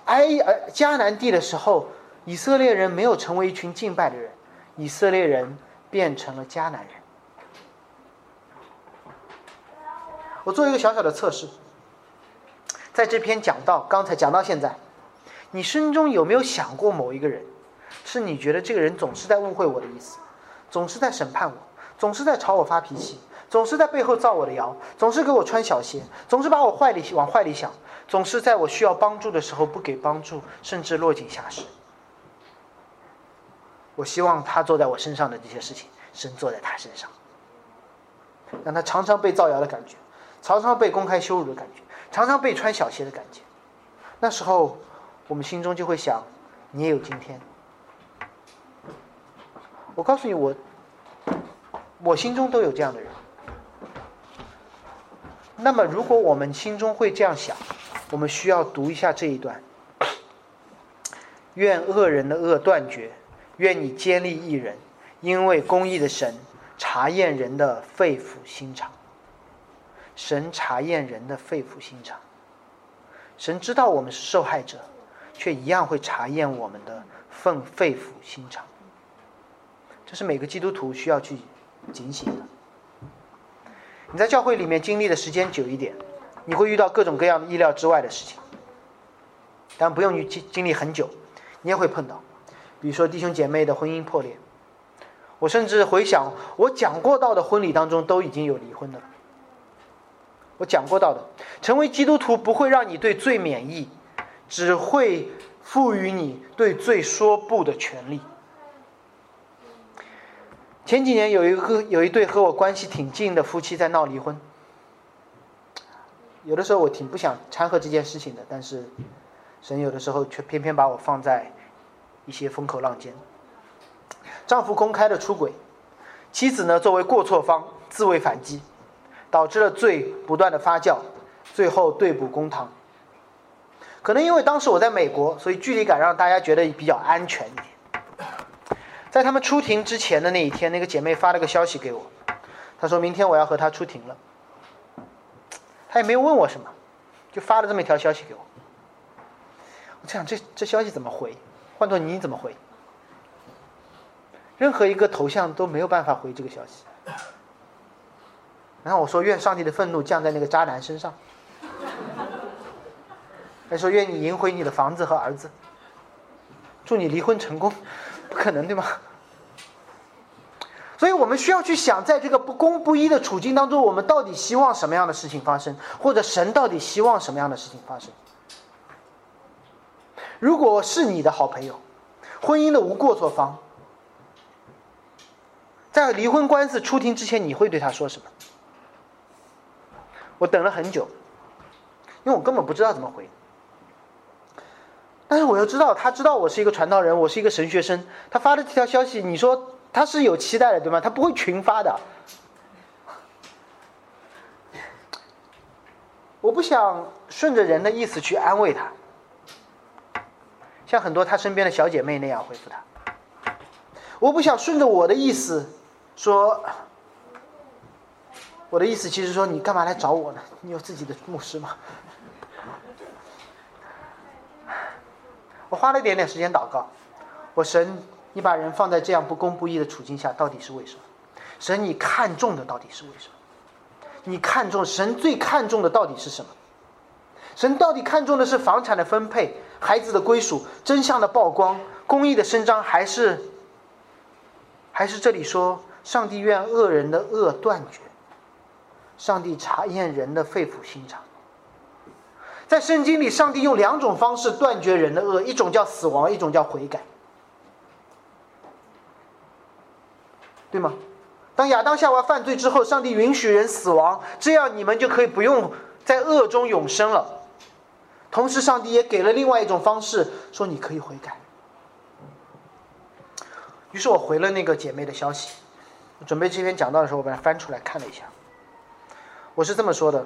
埃呃迦南地的时候，以色列人没有成为一群敬拜的人，以色列人变成了迦南人。我做一个小小的测试，在这篇讲到刚才讲到现在，你心中有没有想过某一个人，是你觉得这个人总是在误会我的意思，总是在审判我，总是在朝我发脾气，总是在背后造我的谣，总是给我穿小鞋，总是把我坏里往坏里想，总是在我需要帮助的时候不给帮助，甚至落井下石。我希望他坐在我身上的这些事情，神坐在他身上，让他常常被造谣的感觉。常常被公开羞辱的感觉，常常被穿小鞋的感觉，那时候我们心中就会想：你也有今天。我告诉你，我我心中都有这样的人。那么，如果我们心中会这样想，我们需要读一下这一段：愿恶人的恶断绝，愿你坚立一人，因为公义的神查验人的肺腑心肠。神查验人的肺腑心肠，神知道我们是受害者，却一样会查验我们的肺肺腑心肠。这是每个基督徒需要去警醒的。你在教会里面经历的时间久一点，你会遇到各种各样的意料之外的事情，但不用你经经历很久，你也会碰到。比如说弟兄姐妹的婚姻破裂，我甚至回想我讲过到的婚礼当中，都已经有离婚的了。我讲过到的，成为基督徒不会让你对罪免疫，只会赋予你对罪说不的权利。前几年有一个有一对和我关系挺近的夫妻在闹离婚，有的时候我挺不想掺和这件事情的，但是神有的时候却偏偏把我放在一些风口浪尖。丈夫公开的出轨，妻子呢作为过错方自卫反击。导致了罪不断的发酵，最后对簿公堂。可能因为当时我在美国，所以距离感让大家觉得比较安全一点。在他们出庭之前的那一天，那个姐妹发了个消息给我，她说明天我要和他出庭了。她也没有问我什么，就发了这么一条消息给我。我想这这消息怎么回？换做你怎么回？任何一个头像都没有办法回这个消息。然后我说：“愿上帝的愤怒降在那个渣男身上。”还说：“愿你赢回你的房子和儿子。”祝你离婚成功，不可能对吗？所以我们需要去想，在这个不公不义的处境当中，我们到底希望什么样的事情发生，或者神到底希望什么样的事情发生？如果是你的好朋友，婚姻的无过错方，在离婚官司出庭之前，你会对他说什么？我等了很久，因为我根本不知道怎么回。但是我又知道，他知道我是一个传道人，我是一个神学生。他发的这条消息，你说他是有期待的，对吗？他不会群发的。我不想顺着人的意思去安慰他，像很多他身边的小姐妹那样回复他。我不想顺着我的意思说。我的意思其实说，你干嘛来找我呢？你有自己的牧师吗？我花了一点点时间祷告，我神，你把人放在这样不公不义的处境下，到底是为什么？神，你看重的到底是为什么？你看重神最看重的到底是什么？神到底看重的是房产的分配、孩子的归属、真相的曝光、公义的伸张，还是还是这里说，上帝愿恶人的恶断绝？上帝查验人的肺腑心肠，在圣经里，上帝用两种方式断绝人的恶，一种叫死亡，一种叫悔改，对吗？当亚当夏娃犯罪之后，上帝允许人死亡，这样你们就可以不用在恶中永生了。同时，上帝也给了另外一种方式，说你可以悔改。于是我回了那个姐妹的消息，准备这篇讲道的时候，我把它翻出来看了一下。我是这么说的，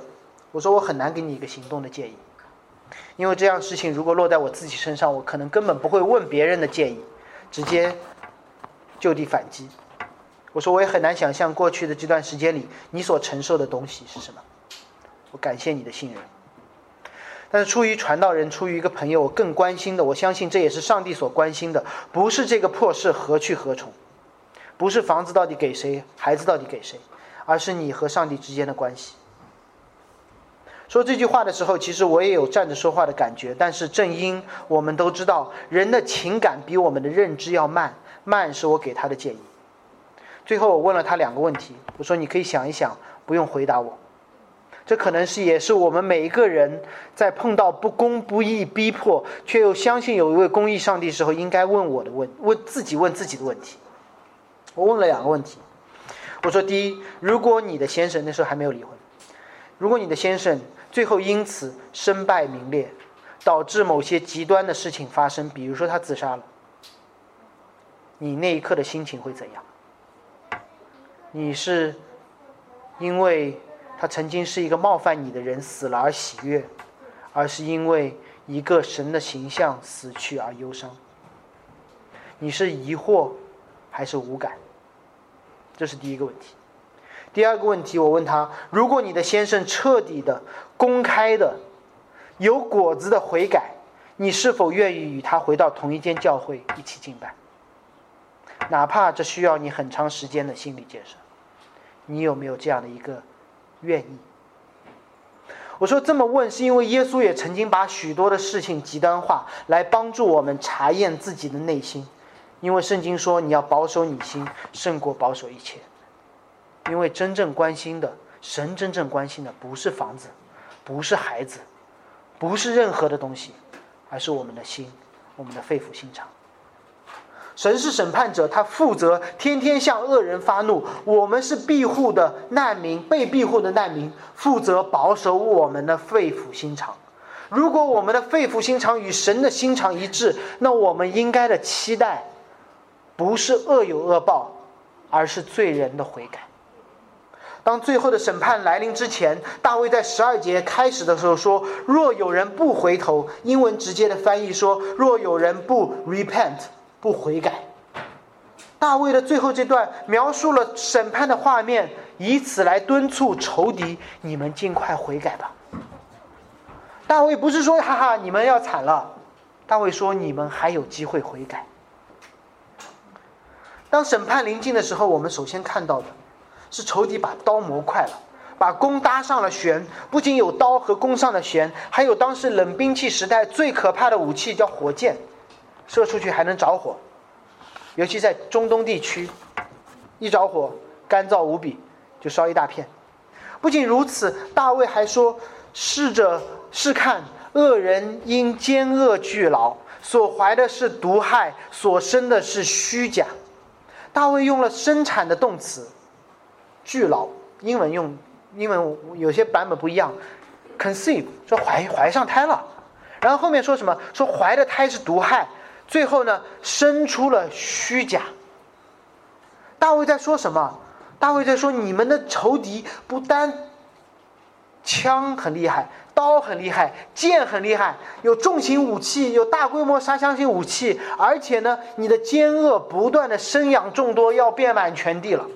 我说我很难给你一个行动的建议，因为这样事情如果落在我自己身上，我可能根本不会问别人的建议，直接就地反击。我说我也很难想象过去的这段时间里你所承受的东西是什么。我感谢你的信任。但是出于传道人，出于一个朋友，我更关心的，我相信这也是上帝所关心的，不是这个破事何去何从，不是房子到底给谁，孩子到底给谁，而是你和上帝之间的关系。说这句话的时候，其实我也有站着说话的感觉，但是正因我们都知道，人的情感比我们的认知要慢，慢是我给他的建议。最后我问了他两个问题，我说你可以想一想，不用回答我。这可能是也是我们每一个人在碰到不公不义、逼迫，却又相信有一位公义上帝时候，应该问我的问问自己问自己的问题。我问了两个问题，我说：第一，如果你的先生那时候还没有离婚，如果你的先生最后因此身败名裂，导致某些极端的事情发生，比如说他自杀了，你那一刻的心情会怎样？你是因为？他曾经是一个冒犯你的人死了而喜悦，而是因为一个神的形象死去而忧伤。你是疑惑还是无感？这是第一个问题。第二个问题，我问他：如果你的先生彻底的、公开的、有果子的悔改，你是否愿意与他回到同一间教会一起敬拜？哪怕这需要你很长时间的心理建设，你有没有这样的一个？愿意。我说这么问，是因为耶稣也曾经把许多的事情极端化，来帮助我们查验自己的内心。因为圣经说，你要保守你心，胜过保守一切。因为真正关心的，神真正关心的，不是房子，不是孩子，不是任何的东西，而是我们的心，我们的肺腑心肠。神是审判者，他负责天天向恶人发怒。我们是庇护的难民，被庇护的难民，负责保守我们的肺腑心肠。如果我们的肺腑心肠与神的心肠一致，那我们应该的期待，不是恶有恶报，而是罪人的悔改。当最后的审判来临之前，大卫在十二节开始的时候说：“若有人不回头，英文直接的翻译说：若有人不 repent。”不悔改，大卫的最后这段描述了审判的画面，以此来敦促仇敌：你们尽快悔改吧。大卫不是说哈哈你们要惨了，大卫说你们还有机会悔改。当审判临近的时候，我们首先看到的是仇敌把刀磨快了，把弓搭上了弦，不仅有刀和弓上的弦，还有当时冷兵器时代最可怕的武器叫火箭。射出去还能着火，尤其在中东地区，一着火干燥无比，就烧一大片。不仅如此，大卫还说：“试着试看，恶人因奸恶俱劳，所怀的是毒害，所生的是虚假。”大卫用了生产的动词“俱劳”，英文用英文有些版本不一样，“conceive” 说怀怀上胎了，然后后面说什么？说怀的胎是毒害。最后呢，生出了虚假。大卫在说什么？大卫在说：你们的仇敌不单枪很厉害，刀很厉害，剑很厉害，有重型武器，有大规模杀伤性武器，而且呢，你的奸恶不断的生养众多，要遍满全地了。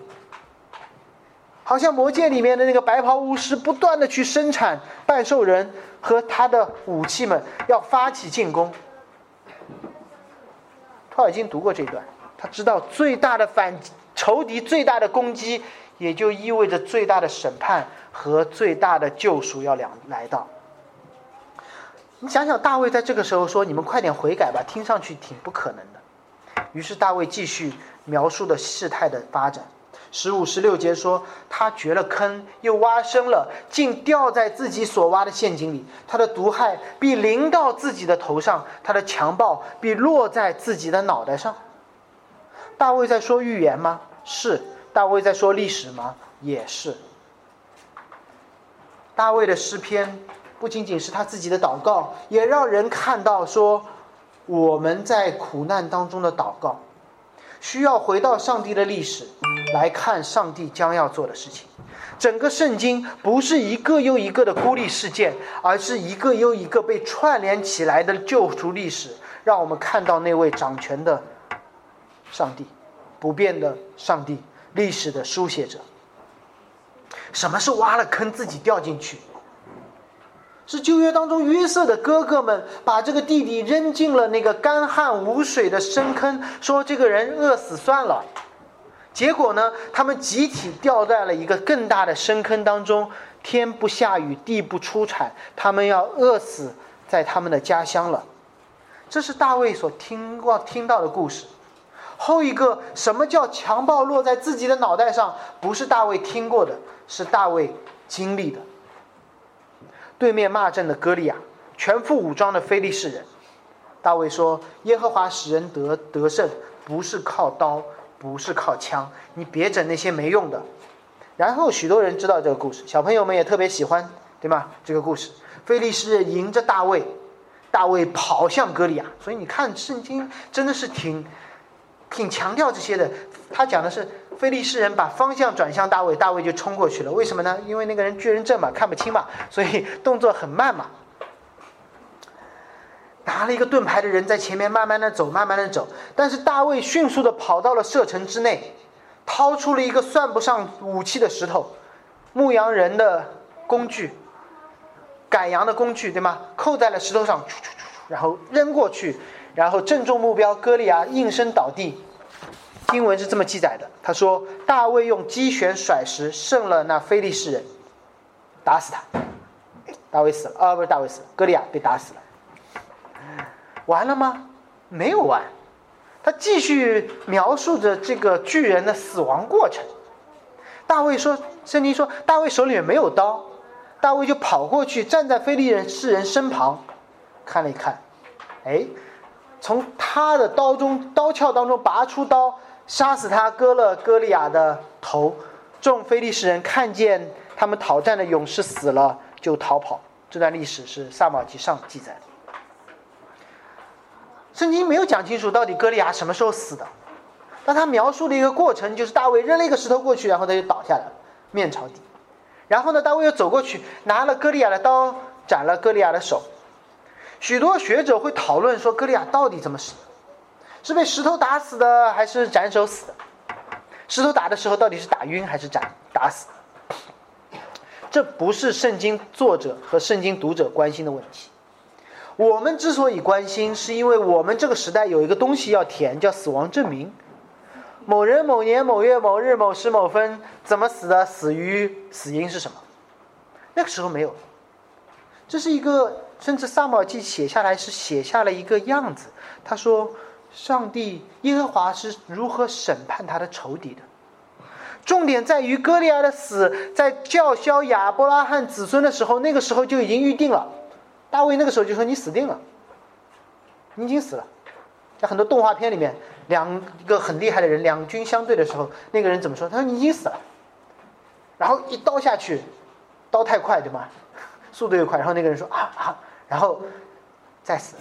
好像魔戒里面的那个白袍巫师，不断的去生产半兽人和他的武器们，要发起进攻。他已经读过这段，他知道最大的反仇敌、最大的攻击，也就意味着最大的审判和最大的救赎要两来到。你想想，大卫在这个时候说：“你们快点悔改吧！”听上去挺不可能的。于是大卫继续描述的事态的发展。十五、十六节说，他掘了坑，又挖深了，竟掉在自己所挖的陷阱里。他的毒害必临到自己的头上，他的强暴必落在自己的脑袋上。大卫在说预言吗？是。大卫在说历史吗？也是。大卫的诗篇不仅仅是他自己的祷告，也让人看到说我们在苦难当中的祷告。需要回到上帝的历史来看上帝将要做的事情。整个圣经不是一个又一个的孤立事件，而是一个又一个被串联起来的救赎历史，让我们看到那位掌权的上帝，不变的上帝，历史的书写者。什么是挖了坑自己掉进去？是旧约当中约瑟的哥哥们把这个弟弟扔进了那个干旱无水的深坑，说这个人饿死算了。结果呢，他们集体掉在了一个更大的深坑当中，天不下雨，地不出产，他们要饿死在他们的家乡了。这是大卫所听过听到的故事。后一个什么叫强暴落在自己的脑袋上？不是大卫听过的，是大卫经历的。对面骂阵的歌利亚，全副武装的非利士人。大卫说：“耶和华使人得得胜，不是靠刀，不是靠枪，你别整那些没用的。”然后许多人知道这个故事，小朋友们也特别喜欢，对吗？这个故事，非利士人迎着大卫，大卫跑向歌利亚。所以你看，圣经真的是挺。挺强调这些的，他讲的是菲利士人把方向转向大卫，大卫就冲过去了。为什么呢？因为那个人巨人症嘛，看不清嘛，所以动作很慢嘛。拿了一个盾牌的人在前面慢慢的走，慢慢的走。但是大卫迅速的跑到了射程之内，掏出了一个算不上武器的石头，牧羊人的工具，赶羊的工具，对吗？扣在了石头上，然后扔过去。然后正中目标，歌利亚应声倒地。经文是这么记载的：他说，大卫用机旋甩石胜了那非利士人，打死他。大卫死了啊，不是大卫死了，歌利亚被打死了。完了吗？没有完，他继续描述着这个巨人的死亡过程。大卫说：“圣经说，大卫手里面没有刀，大卫就跑过去，站在非利人士人身旁，看了一看，哎。”从他的刀中刀鞘当中拔出刀，杀死他，割了歌利亚的头。众非利士人看见他们讨战的勇士死了，就逃跑。这段历史是萨马记上记载的。圣经没有讲清楚到底歌利亚什么时候死的，但他描述的一个过程就是大卫扔了一个石头过去，然后他就倒下来了，面朝地。然后呢，大卫又走过去，拿了歌利亚的刀，斩了歌利亚的手。许多学者会讨论说，歌利亚到底怎么死的？是被石头打死的，还是斩首死的？石头打的时候，到底是打晕还是斩打死？这不是圣经作者和圣经读者关心的问题。我们之所以关心，是因为我们这个时代有一个东西要填，叫死亡证明。某人某年某月某日某时某分怎么死的？死于死因是什么？那个时候没有。这是一个。甚至撒母耳记写下来是写下了一个样子。他说：“上帝耶和华是如何审判他的仇敌的？重点在于歌利亚的死，在叫嚣亚伯拉罕子孙的时候，那个时候就已经预定了。大卫那个时候就说：‘你死定了，你已经死了。’在很多动画片里面，两个很厉害的人两军相对的时候，那个人怎么说？他说：‘你已经死了。’然后一刀下去，刀太快，对吗？速度又快。然后那个人说：‘啊啊！’然后再死，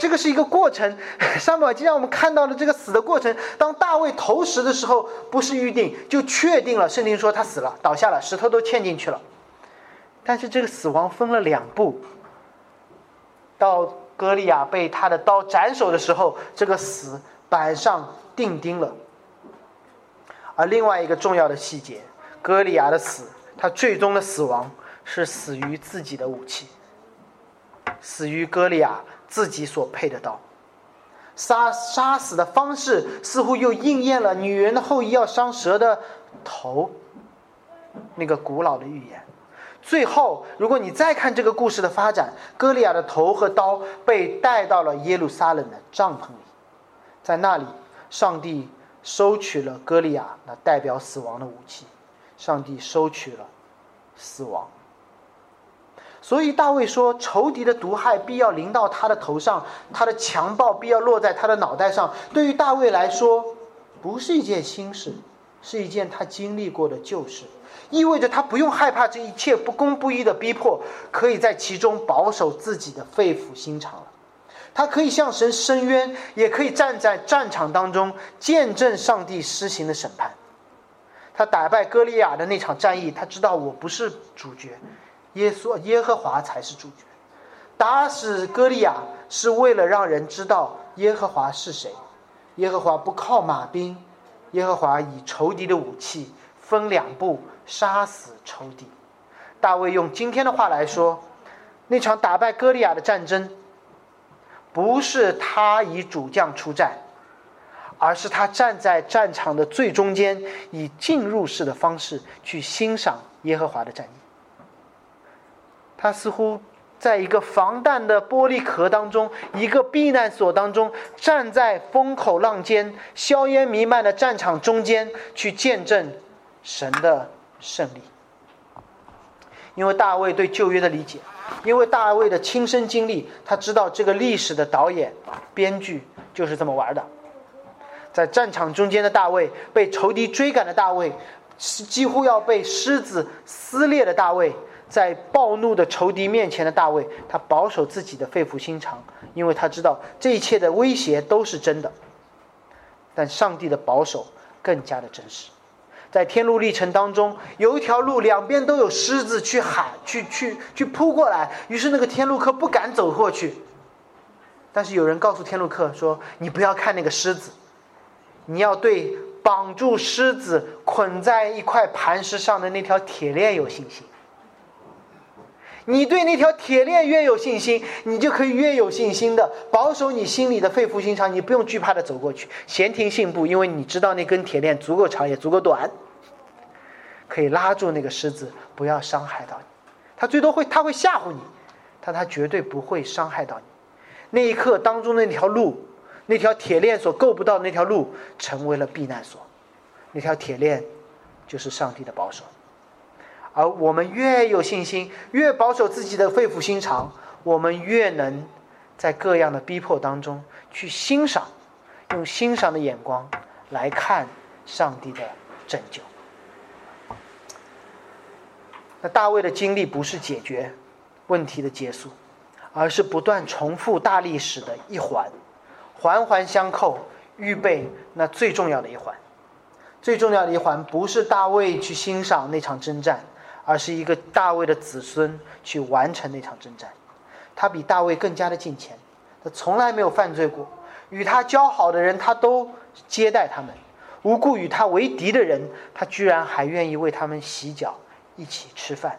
这个是一个过程。上宝记让我们看到了这个死的过程。当大卫投石的时候，不是预定，就确定了。圣经说他死了，倒下了，石头都嵌进去了。但是这个死亡分了两步。到歌利亚被他的刀斩首的时候，这个死板上钉钉了。而另外一个重要的细节，歌利亚的死，他最终的死亡是死于自己的武器。死于歌利亚自己所配的刀，杀杀死的方式似乎又应验了女人的后裔要伤蛇的头，那个古老的预言。最后，如果你再看这个故事的发展，歌利亚的头和刀被带到了耶路撒冷的帐篷里，在那里，上帝收取了歌利亚那代表死亡的武器，上帝收取了死亡。所以大卫说：“仇敌的毒害必要临到他的头上，他的强暴必要落在他的脑袋上。”对于大卫来说，不是一件新事，是一件他经历过的旧事，意味着他不用害怕这一切不公不义的逼迫，可以在其中保守自己的肺腑心肠了。他可以向神伸冤，也可以站在战场当中见证上帝施行的审判。他打败歌利亚的那场战役，他知道我不是主角。耶稣耶和华才是主角，打死歌利亚是为了让人知道耶和华是谁。耶和华不靠马兵，耶和华以仇敌的武器分两步杀死仇敌。大卫用今天的话来说，那场打败歌利亚的战争，不是他以主将出战，而是他站在战场的最中间，以进入式的方式去欣赏耶和华的战役。他似乎在一个防弹的玻璃壳当中，一个避难所当中，站在风口浪尖、硝烟弥漫的战场中间，去见证神的胜利。因为大卫对旧约的理解，因为大卫的亲身经历，他知道这个历史的导演、编剧就是这么玩的。在战场中间的大卫，被仇敌追赶的大卫，几乎要被狮子撕裂的大卫。在暴怒的仇敌面前的大卫，他保守自己的肺腑心肠，因为他知道这一切的威胁都是真的。但上帝的保守更加的真实。在天路历程当中，有一条路两边都有狮子去喊、去去去扑过来，于是那个天路客不敢走过去。但是有人告诉天路客说：“你不要看那个狮子，你要对绑住狮子、捆在一块磐石上的那条铁链有信心。”你对那条铁链越有信心，你就可以越有信心的保守你心里的肺腑心肠。你不用惧怕的走过去，闲庭信步，因为你知道那根铁链足够长也足够短，可以拉住那个狮子，不要伤害到你。他最多会他会吓唬你，但他绝对不会伤害到你。那一刻当中那条路，那条铁链所够不到的那条路，成为了避难所。那条铁链，就是上帝的保守。而我们越有信心，越保守自己的肺腑心肠，我们越能在各样的逼迫当中去欣赏，用欣赏的眼光来看上帝的拯救。那大卫的经历不是解决问题的结束，而是不断重复大历史的一环，环环相扣，预备那最重要的一环。最重要的一环不是大卫去欣赏那场征战。而是一个大卫的子孙去完成那场征战，他比大卫更加的近前，他从来没有犯罪过，与他交好的人他都接待他们，无故与他为敌的人，他居然还愿意为他们洗脚，一起吃饭。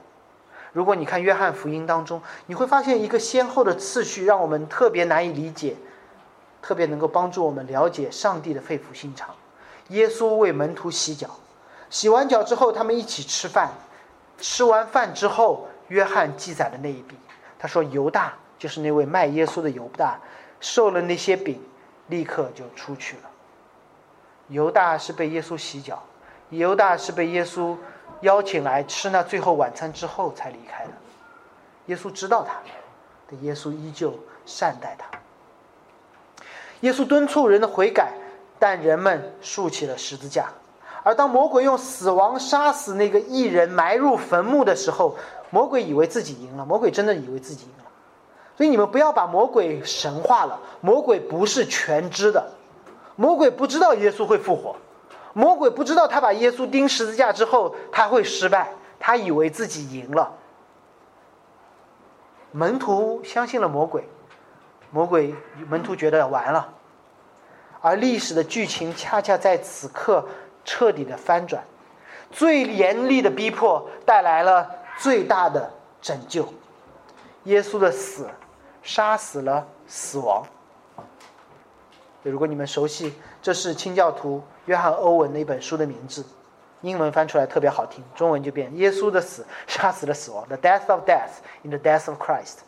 如果你看约翰福音当中，你会发现一个先后的次序，让我们特别难以理解，特别能够帮助我们了解上帝的肺腑心肠。耶稣为门徒洗脚，洗完脚之后，他们一起吃饭。吃完饭之后，约翰记载的那一笔，他说犹大就是那位卖耶稣的犹大，受了那些饼，立刻就出去了。犹大是被耶稣洗脚，犹大是被耶稣邀请来吃那最后晚餐之后才离开的。耶稣知道他，但耶稣依旧善待他。耶稣敦促人的悔改，但人们竖起了十字架。而当魔鬼用死亡杀死那个异人，埋入坟墓的时候，魔鬼以为自己赢了。魔鬼真的以为自己赢了。所以你们不要把魔鬼神化了。魔鬼不是全知的，魔鬼不知道耶稣会复活，魔鬼不知道他把耶稣钉十字架之后他会失败，他以为自己赢了。门徒相信了魔鬼，魔鬼门徒觉得完了，而历史的剧情恰恰在此刻。彻底的翻转，最严厉的逼迫带来了最大的拯救。耶稣的死，杀死了死亡。如果你们熟悉，这是清教徒约翰·欧文的一本书的名字，英文翻出来特别好听，中文就变：耶稣的死，杀死了死亡。The death of death in the death of Christ。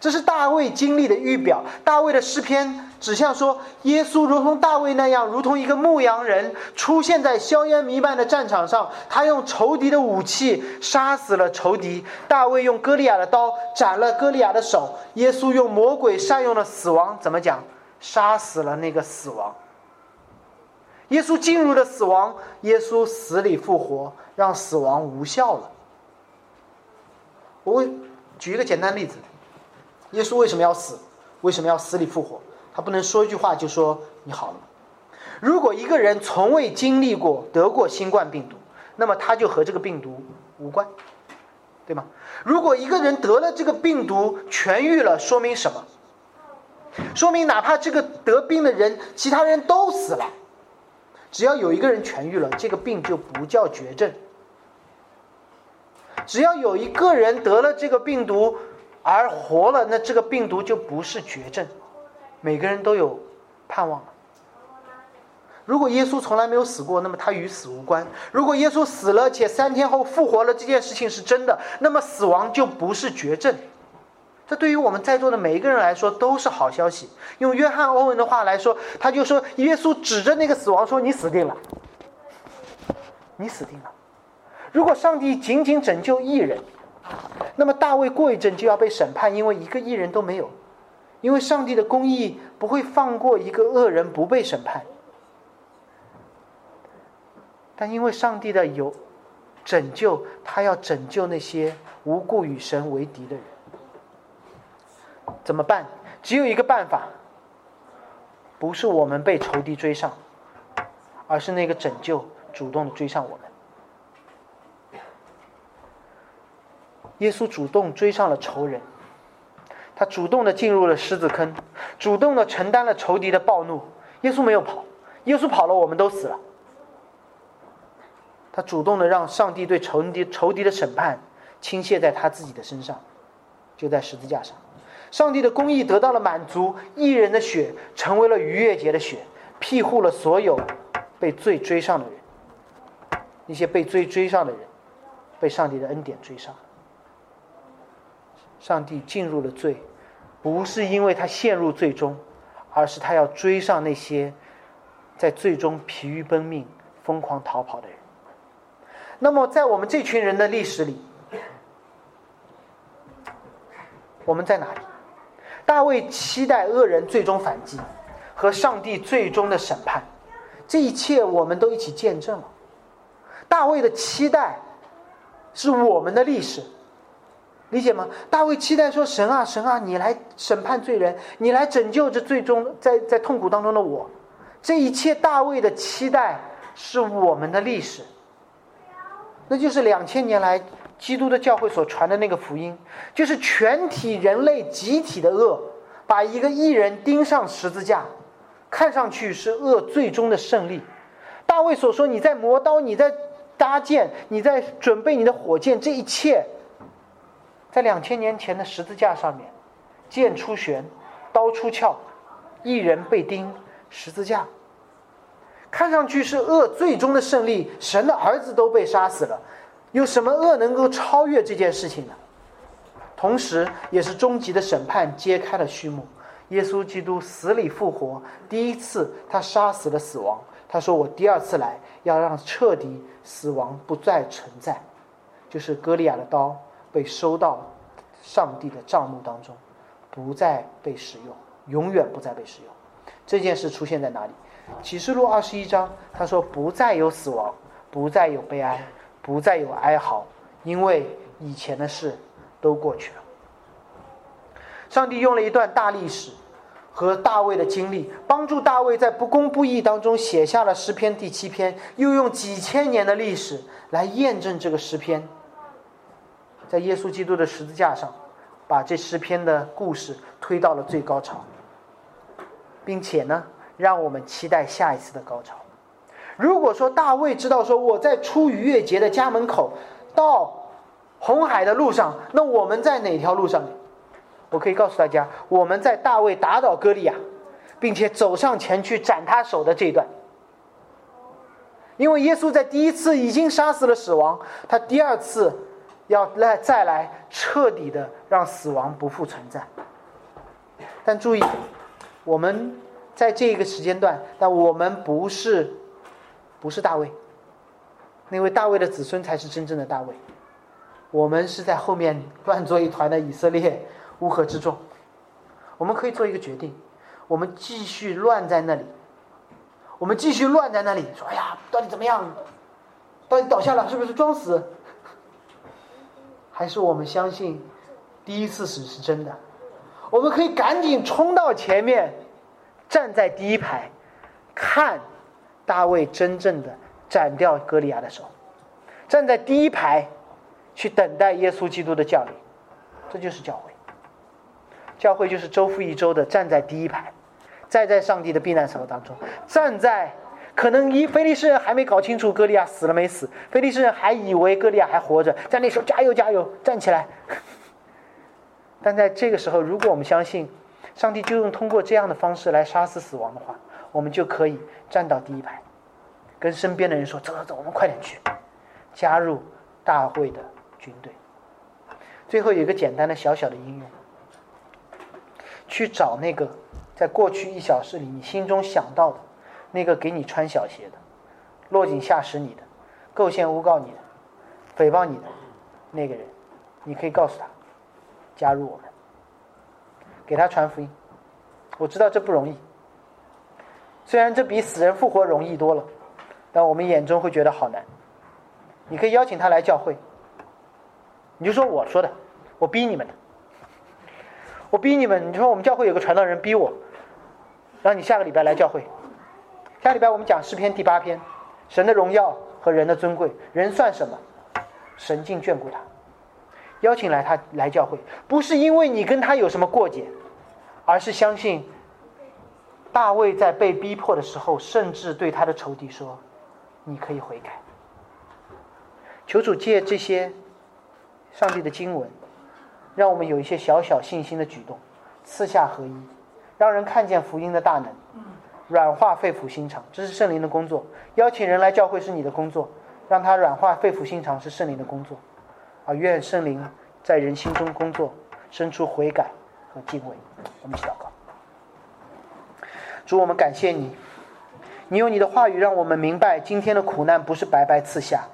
这是大卫经历的预表。大卫的诗篇指向说，耶稣如同大卫那样，如同一个牧羊人，出现在硝烟弥漫的战场上。他用仇敌的武器杀死了仇敌。大卫用歌利亚的刀斩了歌利亚的手。耶稣用魔鬼善用的死亡，怎么讲？杀死了那个死亡。耶稣进入了死亡，耶稣死里复活，让死亡无效了。我举一个简单例子。耶稣为什么要死？为什么要死里复活？他不能说一句话就说你好了。如果一个人从未经历过得过新冠病毒，那么他就和这个病毒无关，对吗？如果一个人得了这个病毒痊愈了，说明什么？说明哪怕这个得病的人，其他人都死了，只要有一个人痊愈了，这个病就不叫绝症。只要有一个人得了这个病毒而活了，那这个病毒就不是绝症，每个人都有盼望了。如果耶稣从来没有死过，那么他与死无关；如果耶稣死了且三天后复活了，这件事情是真的，那么死亡就不是绝症。这对于我们在座的每一个人来说都是好消息。用约翰·欧文的话来说，他就说：“耶稣指着那个死亡说：‘你死定了，你死定了。’如果上帝仅仅拯救一人，那么大卫过一阵就要被审判，因为一个艺人都没有。因为上帝的公义不会放过一个恶人不被审判。但因为上帝的有拯救，他要拯救那些无故与神为敌的人。”怎么办？只有一个办法，不是我们被仇敌追上，而是那个拯救主动的追上我们。耶稣主动追上了仇人，他主动的进入了狮子坑，主动的承担了仇敌的暴怒。耶稣没有跑，耶稣跑了，我们都死了。他主动的让上帝对仇敌仇敌的审判倾泻在他自己的身上，就在十字架上。上帝的公义得到了满足，义人的血成为了逾越节的血，庇护了所有被罪追上的人。那些被罪追上的人，被上帝的恩典追上。上帝进入了罪，不是因为他陷入最终，而是他要追上那些在最终疲于奔命、疯狂逃跑的人。那么，在我们这群人的历史里，我们在哪里？大卫期待恶人最终反击，和上帝最终的审判，这一切我们都一起见证了。大卫的期待是我们的历史，理解吗？大卫期待说：“神啊，神啊，你来审判罪人，你来拯救这最终在在痛苦当中的我。”这一切，大卫的期待是我们的历史，那就是两千年来。基督的教会所传的那个福音，就是全体人类集体的恶，把一个艺人钉上十字架，看上去是恶最终的胜利。大卫所说：“你在磨刀，你在搭建，你在准备你的火箭，这一切，在两千年前的十字架上面，剑出弦，刀出鞘，一人被钉十字架，看上去是恶最终的胜利，神的儿子都被杀死了。”有什么恶能够超越这件事情呢？同时，也是终极的审判揭开了序幕。耶稣基督死里复活，第一次他杀死了死亡。他说：“我第二次来，要让彻底死亡不再存在。”就是歌利亚的刀被收到上帝的账目当中，不再被使用，永远不再被使用。这件事出现在哪里？启示录二十一章，他说：“不再有死亡，不再有悲哀。”不再有哀嚎，因为以前的事都过去了。上帝用了一段大历史和大卫的经历，帮助大卫在不公不义当中写下了诗篇第七篇，又用几千年的历史来验证这个诗篇。在耶稣基督的十字架上，把这诗篇的故事推到了最高潮，并且呢，让我们期待下一次的高潮。如果说大卫知道说我在出逾越节的家门口，到红海的路上，那我们在哪条路上？我可以告诉大家，我们在大卫打倒歌利亚，并且走上前去斩他手的这一段。因为耶稣在第一次已经杀死了死亡，他第二次要来再来彻底的让死亡不复存在。但注意，我们在这个时间段，但我们不是。不是大卫，那位大卫的子孙才是真正的大卫。我们是在后面 乱作一团的以色列乌合之众。我们可以做一个决定：我们继续乱在那里，我们继续乱在那里，说：“哎呀，到底怎么样？到底倒下了是不是装死？”还是我们相信第一次死是真的？我们可以赶紧冲到前面，站在第一排，看。大卫真正的斩掉歌利亚的手，站在第一排，去等待耶稣基督的降临，这就是教会。教会就是周复一周的站在第一排，站在上帝的避难所当中，站在可能一菲利士人还没搞清楚歌利亚死了没死，菲利士人还以为歌利亚还活着，在那时候加油加油，站起来。但在这个时候，如果我们相信上帝就用通过这样的方式来杀死死亡的话，我们就可以站到第一排，跟身边的人说：“走走走，我们快点去，加入大会的军队。”最后有一个简单的小小的应用，去找那个在过去一小时里你心中想到的那个给你穿小鞋的、落井下石你的、构陷诬告你的、诽谤你的那个人，你可以告诉他。加入我们，给他传福音。我知道这不容易，虽然这比死人复活容易多了，但我们眼中会觉得好难。你可以邀请他来教会，你就说我说的，我逼你们的，我逼你们。你说我们教会有个传道人逼我，让你下个礼拜来教会。下礼拜我们讲诗篇第八篇，神的荣耀和人的尊贵，人算什么？神竟眷顾他。邀请来他来教会，不是因为你跟他有什么过节，而是相信大卫在被逼迫的时候，甚至对他的仇敌说：“你可以悔改。”求主借这些上帝的经文，让我们有一些小小信心的举动，四下合一，让人看见福音的大能，软化肺腑心肠，这是圣灵的工作。邀请人来教会是你的工作，让他软化肺腑心肠是圣灵的工作。啊！愿圣灵在人心中工作，生出悔改和敬畏。我们一起祷告。主，我们感谢你，你用你的话语让我们明白，今天的苦难不是白白赐下，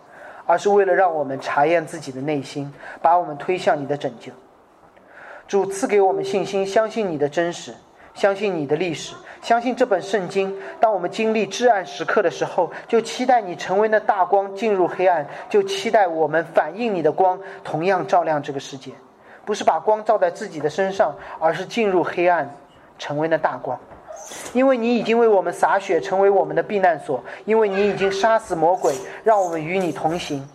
而是为了让我们查验自己的内心，把我们推向你的拯救。主赐给我们信心，相信你的真实。相信你的历史，相信这本圣经。当我们经历至暗时刻的时候，就期待你成为那大光进入黑暗，就期待我们反映你的光，同样照亮这个世界。不是把光照在自己的身上，而是进入黑暗，成为那大光。因为你已经为我们洒血，成为我们的避难所；因为你已经杀死魔鬼，让我们与你同行，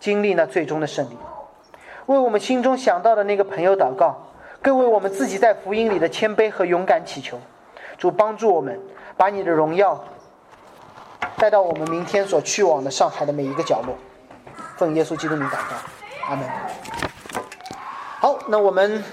经历那最终的胜利。为我们心中想到的那个朋友祷告。更为我们自己在福音里的谦卑和勇敢祈求，主帮助我们，把你的荣耀带到我们明天所去往的上海的每一个角落。奉耶稣基督名祷告，阿门。好，那我们